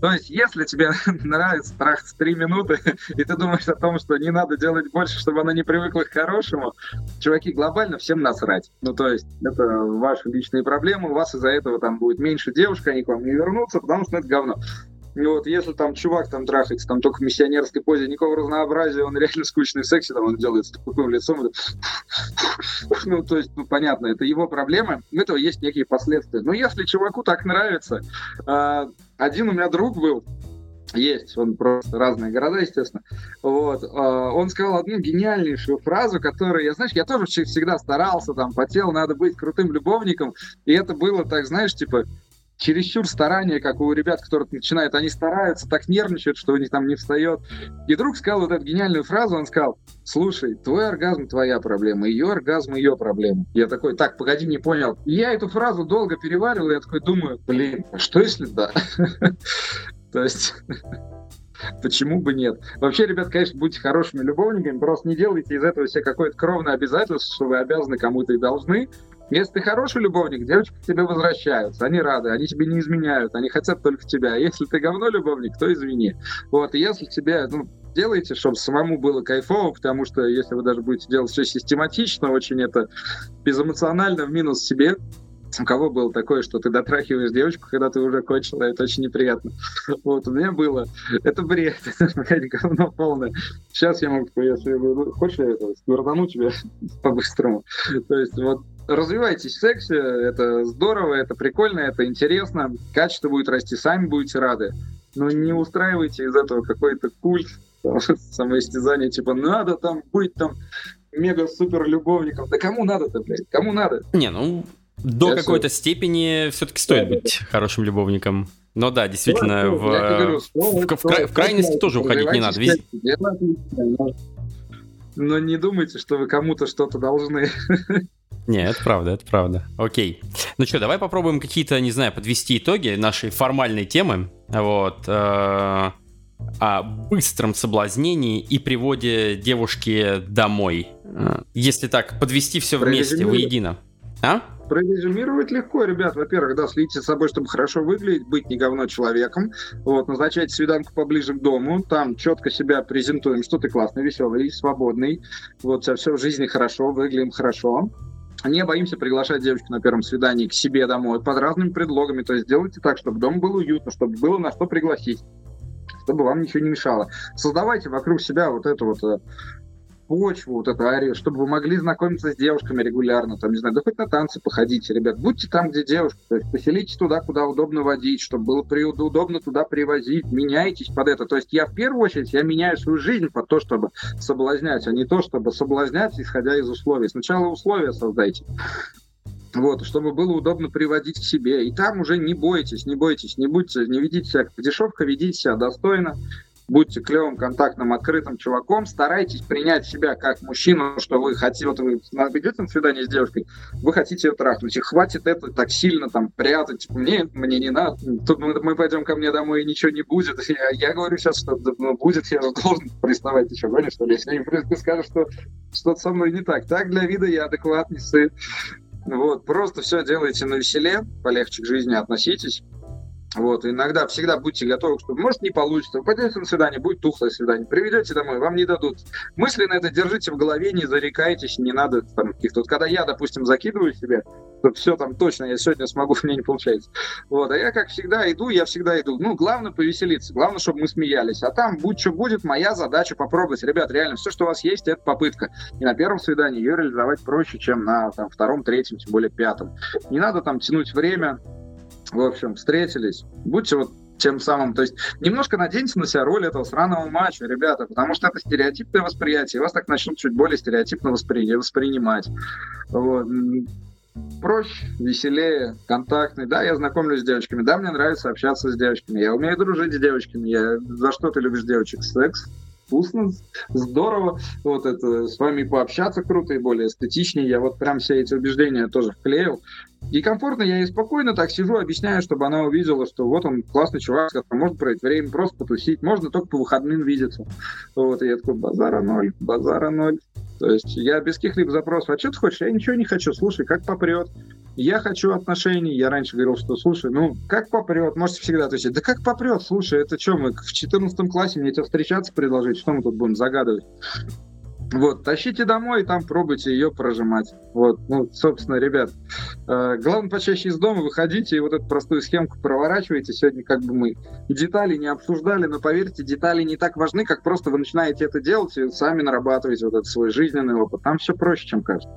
То есть, если тебе [LAUGHS] нравится трахаться три минуты, [LAUGHS] и ты думаешь о том, что не надо делать больше, чтобы она не привыкла к хорошему, чуваки, глобально всем насрать. Ну, то есть, это ваши личные проблемы, у вас из-за этого там будет меньше девушек, они к вам не вернутся, потому что это говно. И вот если там чувак там трахается, там только в миссионерской позе, никакого разнообразия, он реально скучный в сексе, там он делает с таким лицом, [LAUGHS] ну, то есть, ну, понятно, это его проблемы, у этого есть некие последствия. Но если чуваку так нравится, а, один у меня друг был, есть, он просто разные города, естественно. Вот. А, он сказал одну гениальнейшую фразу, которую, я, знаешь, я тоже всегда старался, там, потел, надо быть крутым любовником, и это было так, знаешь, типа, чересчур старания, как у ребят, которые начинают, они стараются, так нервничают, что у них там не встает. И друг сказал вот эту гениальную фразу, он сказал, слушай, твой оргазм твоя проблема, ее оргазм ее проблема. Я такой, так, погоди, не понял. И я эту фразу долго переваривал, я такой думаю, блин, а что если да? [LAUGHS] То есть... [LAUGHS] Почему бы нет? Вообще, ребят, конечно, будьте хорошими любовниками, просто не делайте из этого себе какое-то кровное обязательство, что вы обязаны кому-то и должны. Если ты хороший любовник, девочки к тебе возвращаются, они рады, они тебе не изменяют, они хотят только тебя. А если ты говно любовник, то извини. Вот, и если тебе, ну, делайте, чтобы самому было кайфово, потому что если вы даже будете делать все систематично, очень это безэмоционально, в минус себе, у кого было такое, что ты дотрахиваешь девочку, когда ты уже кончила, это очень неприятно. Вот, у меня было. Это бред, это говно полное. Сейчас я могу, если хочешь, я это, тебя [LAUGHS] по-быстрому. То есть вот развивайтесь в сексе, это здорово, это прикольно, это интересно, качество будет расти, сами будете рады. Но не устраивайте из этого какой-то культ, [LAUGHS] самоистязание, типа, надо там быть там мега-супер любовником. Да кому надо-то, блядь? Кому надо? Не, ну, до какой-то степени все-таки стоит да, быть да. хорошим любовником. Но да, действительно, ну, в, говорю, в, в, в, в крайности тоже уходить не надо. Везде. Но не думайте, что вы кому-то что-то должны. [LAUGHS] Не, это правда, это правда. Окей. Ну что, давай попробуем какие-то, не знаю, подвести итоги нашей формальной темы. Вот. Э, о быстром соблазнении и приводе девушки домой. Если так, подвести все вместе, воедино. А? Прорезюмировать легко, ребят. Во-первых, да, следите за собой, чтобы хорошо выглядеть, быть не говно человеком. Вот, назначайте свиданку поближе к дому, там четко себя презентуем, что ты классный, веселый, свободный. Вот, у тебя все в жизни хорошо, выглядим хорошо не боимся приглашать девочку на первом свидании к себе домой под разными предлогами. То есть делайте так, чтобы дом был уютно, чтобы было на что пригласить, чтобы вам ничего не мешало. Создавайте вокруг себя вот эту вот э, почву, вот это, чтобы вы могли знакомиться с девушками регулярно, там, не знаю, да хоть на танцы походите, ребят, будьте там, где девушка, то есть поселитесь туда, куда удобно водить, чтобы было при, удобно туда привозить, меняйтесь под это, то есть я в первую очередь, я меняю свою жизнь под то, чтобы соблазнять, а не то, чтобы соблазнять, исходя из условий. Сначала условия создайте, вот, чтобы было удобно приводить к себе. И там уже не бойтесь, не бойтесь, не будьте, не ведите себя как дешевка, ведите себя достойно, будьте клевым, контактным, открытым чуваком, старайтесь принять себя как мужчину, что вы хотите, вот вы идете на свидание с девушкой, вы хотите ее трахнуть, и хватит это так сильно там прятать, типа, мне, мне не надо, тут мы, мы пойдем ко мне домой, и ничего не будет. [LAUGHS] Я, я говорю сейчас, что ну, будет, я же должен приставать, что, гонишь, что ли? Если ты скажешь, что что-то со мной не так. Так, для вида я адекватный сын. Вот, просто все делайте на веселе, полегче к жизни относитесь. Вот, иногда, всегда будьте готовы, что может не получится. Пойдете на свидание, будет тухлое свидание. Приведете домой, вам не дадут. Мысленно это держите в голове, не зарекайтесь, не надо там каких-то... Вот когда я, допустим, закидываю себе, то все там точно, я сегодня смогу, [LAUGHS] мне не получается. Вот, а я, как всегда, иду, я всегда иду. Ну, главное повеселиться, главное, чтобы мы смеялись. А там, будь что будет, моя задача попробовать. Ребят, реально, все, что у вас есть, это попытка. И на первом свидании ее реализовать проще, чем на там, втором, третьем, тем более пятом. Не надо там тянуть время, в общем, встретились. Будьте вот тем самым, то есть немножко наденьте на себя роль этого сраного матча, ребята, потому что это стереотипное восприятие, и вас так начнут чуть более стереотипно воспри... воспринимать. Вот. Проще, веселее, контактный. Да, я знакомлюсь с девочками. Да, мне нравится общаться с девочками. Я умею дружить с девочками. Я... За что ты любишь девочек? Секс? Вкусно, здорово, вот это с вами пообщаться круто и более эстетичнее. Я вот прям все эти убеждения тоже вклеил. И комфортно я и спокойно так сижу, объясняю, чтобы она увидела, что вот он классный чувак, с которым можно проводить время, просто потусить, можно только по выходным видеться. Вот, и я такой, базара ноль, базара ноль. То есть я без каких-либо запросов, а что ты хочешь? Я ничего не хочу, слушай, как попрет. Я хочу отношений. Я раньше говорил, что слушай, ну, как попрет, можете всегда отвечать. Да как попрет, слушай, это что, мы в 14 классе мне тебя встречаться предложить, что мы тут будем загадывать? Вот, тащите домой и там пробуйте ее прожимать. Вот, ну, собственно, ребят, э, главное почаще из дома выходите и вот эту простую схемку проворачивайте. Сегодня как бы мы детали не обсуждали, но поверьте, детали не так важны, как просто вы начинаете это делать и сами нарабатываете вот этот свой жизненный опыт. Там все проще, чем кажется.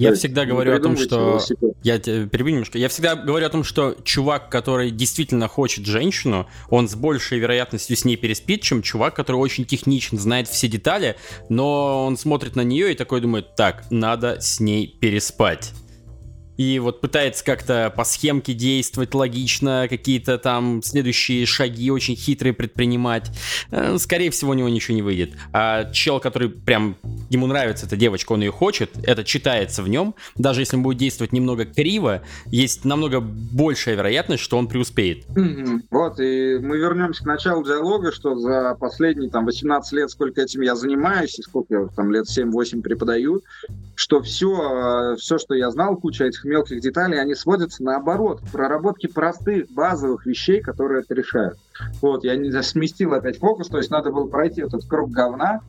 Я всегда говорю о том, что... Я перебью немножко. Я всегда говорю о том, что чувак, который действительно хочет женщину, он с большей вероятностью с ней переспит, чем чувак, который очень техничен, знает все детали, но он смотрит на нее и такой думает, так, надо с ней переспать и вот пытается как-то по схемке действовать логично, какие-то там следующие шаги очень хитрые предпринимать, э, скорее всего, у него ничего не выйдет. А чел, который прям ему нравится эта девочка, он ее хочет, это читается в нем, даже если он будет действовать немного криво, есть намного большая вероятность, что он преуспеет. Вот, и мы вернемся к началу диалога, что за последние там 18 лет, сколько этим я занимаюсь, и сколько я там лет 7-8 преподаю, что все, все, что я знал, куча этих мелких деталей, они сводятся наоборот, к проработке простых, базовых вещей, которые это решают. Вот, я не сместил опять фокус, то есть надо было пройти этот круг говна,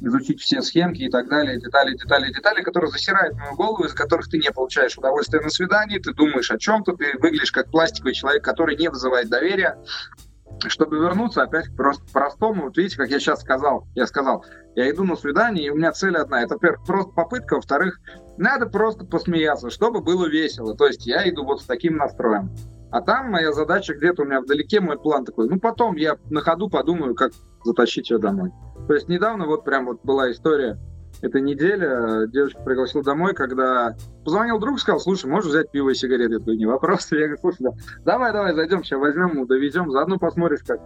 изучить все схемки и так далее, детали, детали, детали, которые засирают мою голову, из которых ты не получаешь удовольствия на свидании, ты думаешь о чем-то, ты выглядишь как пластиковый человек, который не вызывает доверия, чтобы вернуться опять к просто простому, вот видите, как я сейчас сказал, я сказал, я иду на свидание, и у меня цель одна, это, во-первых, просто попытка, во-вторых, надо просто посмеяться, чтобы было весело, то есть я иду вот с таким настроем. А там моя задача где-то у меня вдалеке, мой план такой, ну потом я на ходу подумаю, как затащить ее домой. То есть недавно вот прям вот была история, эта неделя девочка пригласила домой, когда позвонил друг, сказал, слушай, можешь взять пиво и сигареты? Я не вопрос. [LAUGHS] Я говорю, слушай, да, давай, давай, зайдем, сейчас возьмем, довезем, заодно посмотришь, как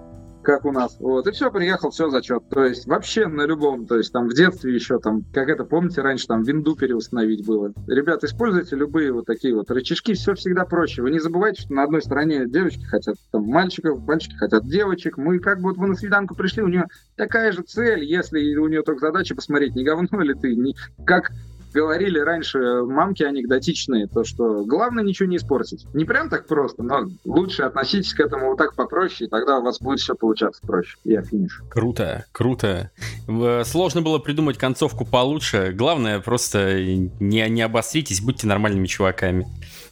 как у нас. Вот, и все, приехал, все зачет. То есть вообще на любом, то есть там в детстве еще там, как это, помните, раньше там винду переустановить было. Ребят, используйте любые вот такие вот рычажки, все всегда проще. Вы не забывайте, что на одной стороне девочки хотят там мальчиков, мальчики хотят девочек. Мы как бы вот вы на свиданку пришли, у нее такая же цель, если у нее только задача посмотреть, не говно ли ты, не, как говорили раньше мамки анекдотичные, то что главное ничего не испортить. Не прям так просто, но лучше относитесь к этому вот так попроще, и тогда у вас будет все получаться проще. Я финиш. Круто, круто. Сложно было придумать концовку получше. Главное, просто не, не обосритесь, будьте нормальными чуваками.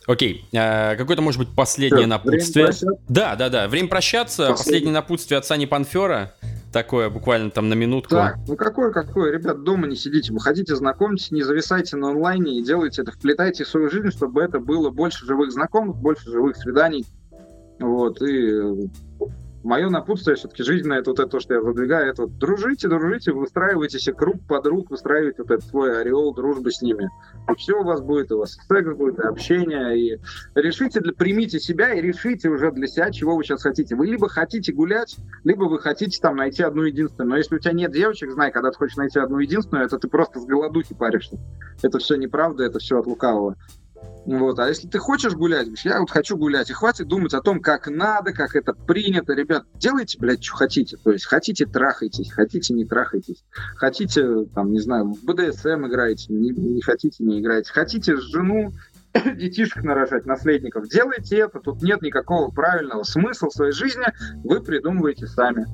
Окей, а, какое-то, может быть, последнее Все, напутствие. Да, да, да. Время прощаться. Последнее, последнее напутствие от Сани Панфера такое буквально там на минутку. Так, ну какое, какое, ребят, дома не сидите, выходите, знакомьтесь, не зависайте на онлайне и делайте это, вплетайте в свою жизнь, чтобы это было больше живых знакомых, больше живых свиданий, вот, и мое напутствие все-таки жизненное, это вот это то, что я задвигаю, это вот дружите, дружите, выстраивайте себе круг подруг, выстраивайте вот этот свой ореол дружбы с ними. И все у вас будет, у вас секс будет, и общение, и решите, для, примите себя и решите уже для себя, чего вы сейчас хотите. Вы либо хотите гулять, либо вы хотите там найти одну единственную. Но если у тебя нет девочек, знай, когда ты хочешь найти одну единственную, это ты просто с голодухи паришься. Это все неправда, это все от лукавого. Вот. А если ты хочешь гулять, я вот хочу гулять, и хватит думать о том, как надо, как это принято. Ребят, делайте, блядь, что хотите. То есть хотите, трахайтесь, хотите, не трахайтесь. Хотите, там, не знаю, в БДСМ играете, не, не хотите, не играете. Хотите жену, [COUGHS] детишек нарожать, наследников. Делайте это, тут нет никакого правильного смысла в своей жизни, вы придумываете сами.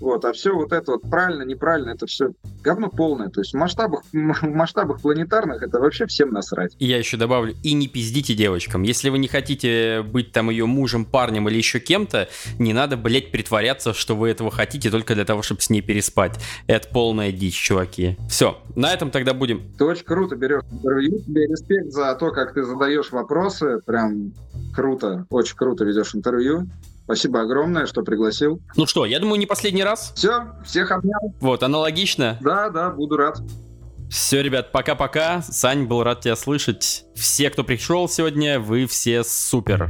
Вот, а все вот это вот правильно, неправильно, это все говно полное. То есть в масштабах, [LAUGHS] в масштабах планетарных это вообще всем насрать. И я еще добавлю, и не пиздите девочкам. Если вы не хотите быть там ее мужем, парнем или еще кем-то, не надо, блять, притворяться, что вы этого хотите только для того, чтобы с ней переспать. Это полная дичь, чуваки. Все, на этом тогда будем. Ты очень круто берешь интервью, тебе респект за то, как ты задаешь вопросы, прям круто, очень круто ведешь интервью. Спасибо огромное, что пригласил. Ну что, я думаю, не последний раз. Все, всех обнял. Вот, аналогично. Да, да, буду рад. Все, ребят, пока-пока. Сань, был рад тебя слышать. Все, кто пришел сегодня, вы все супер.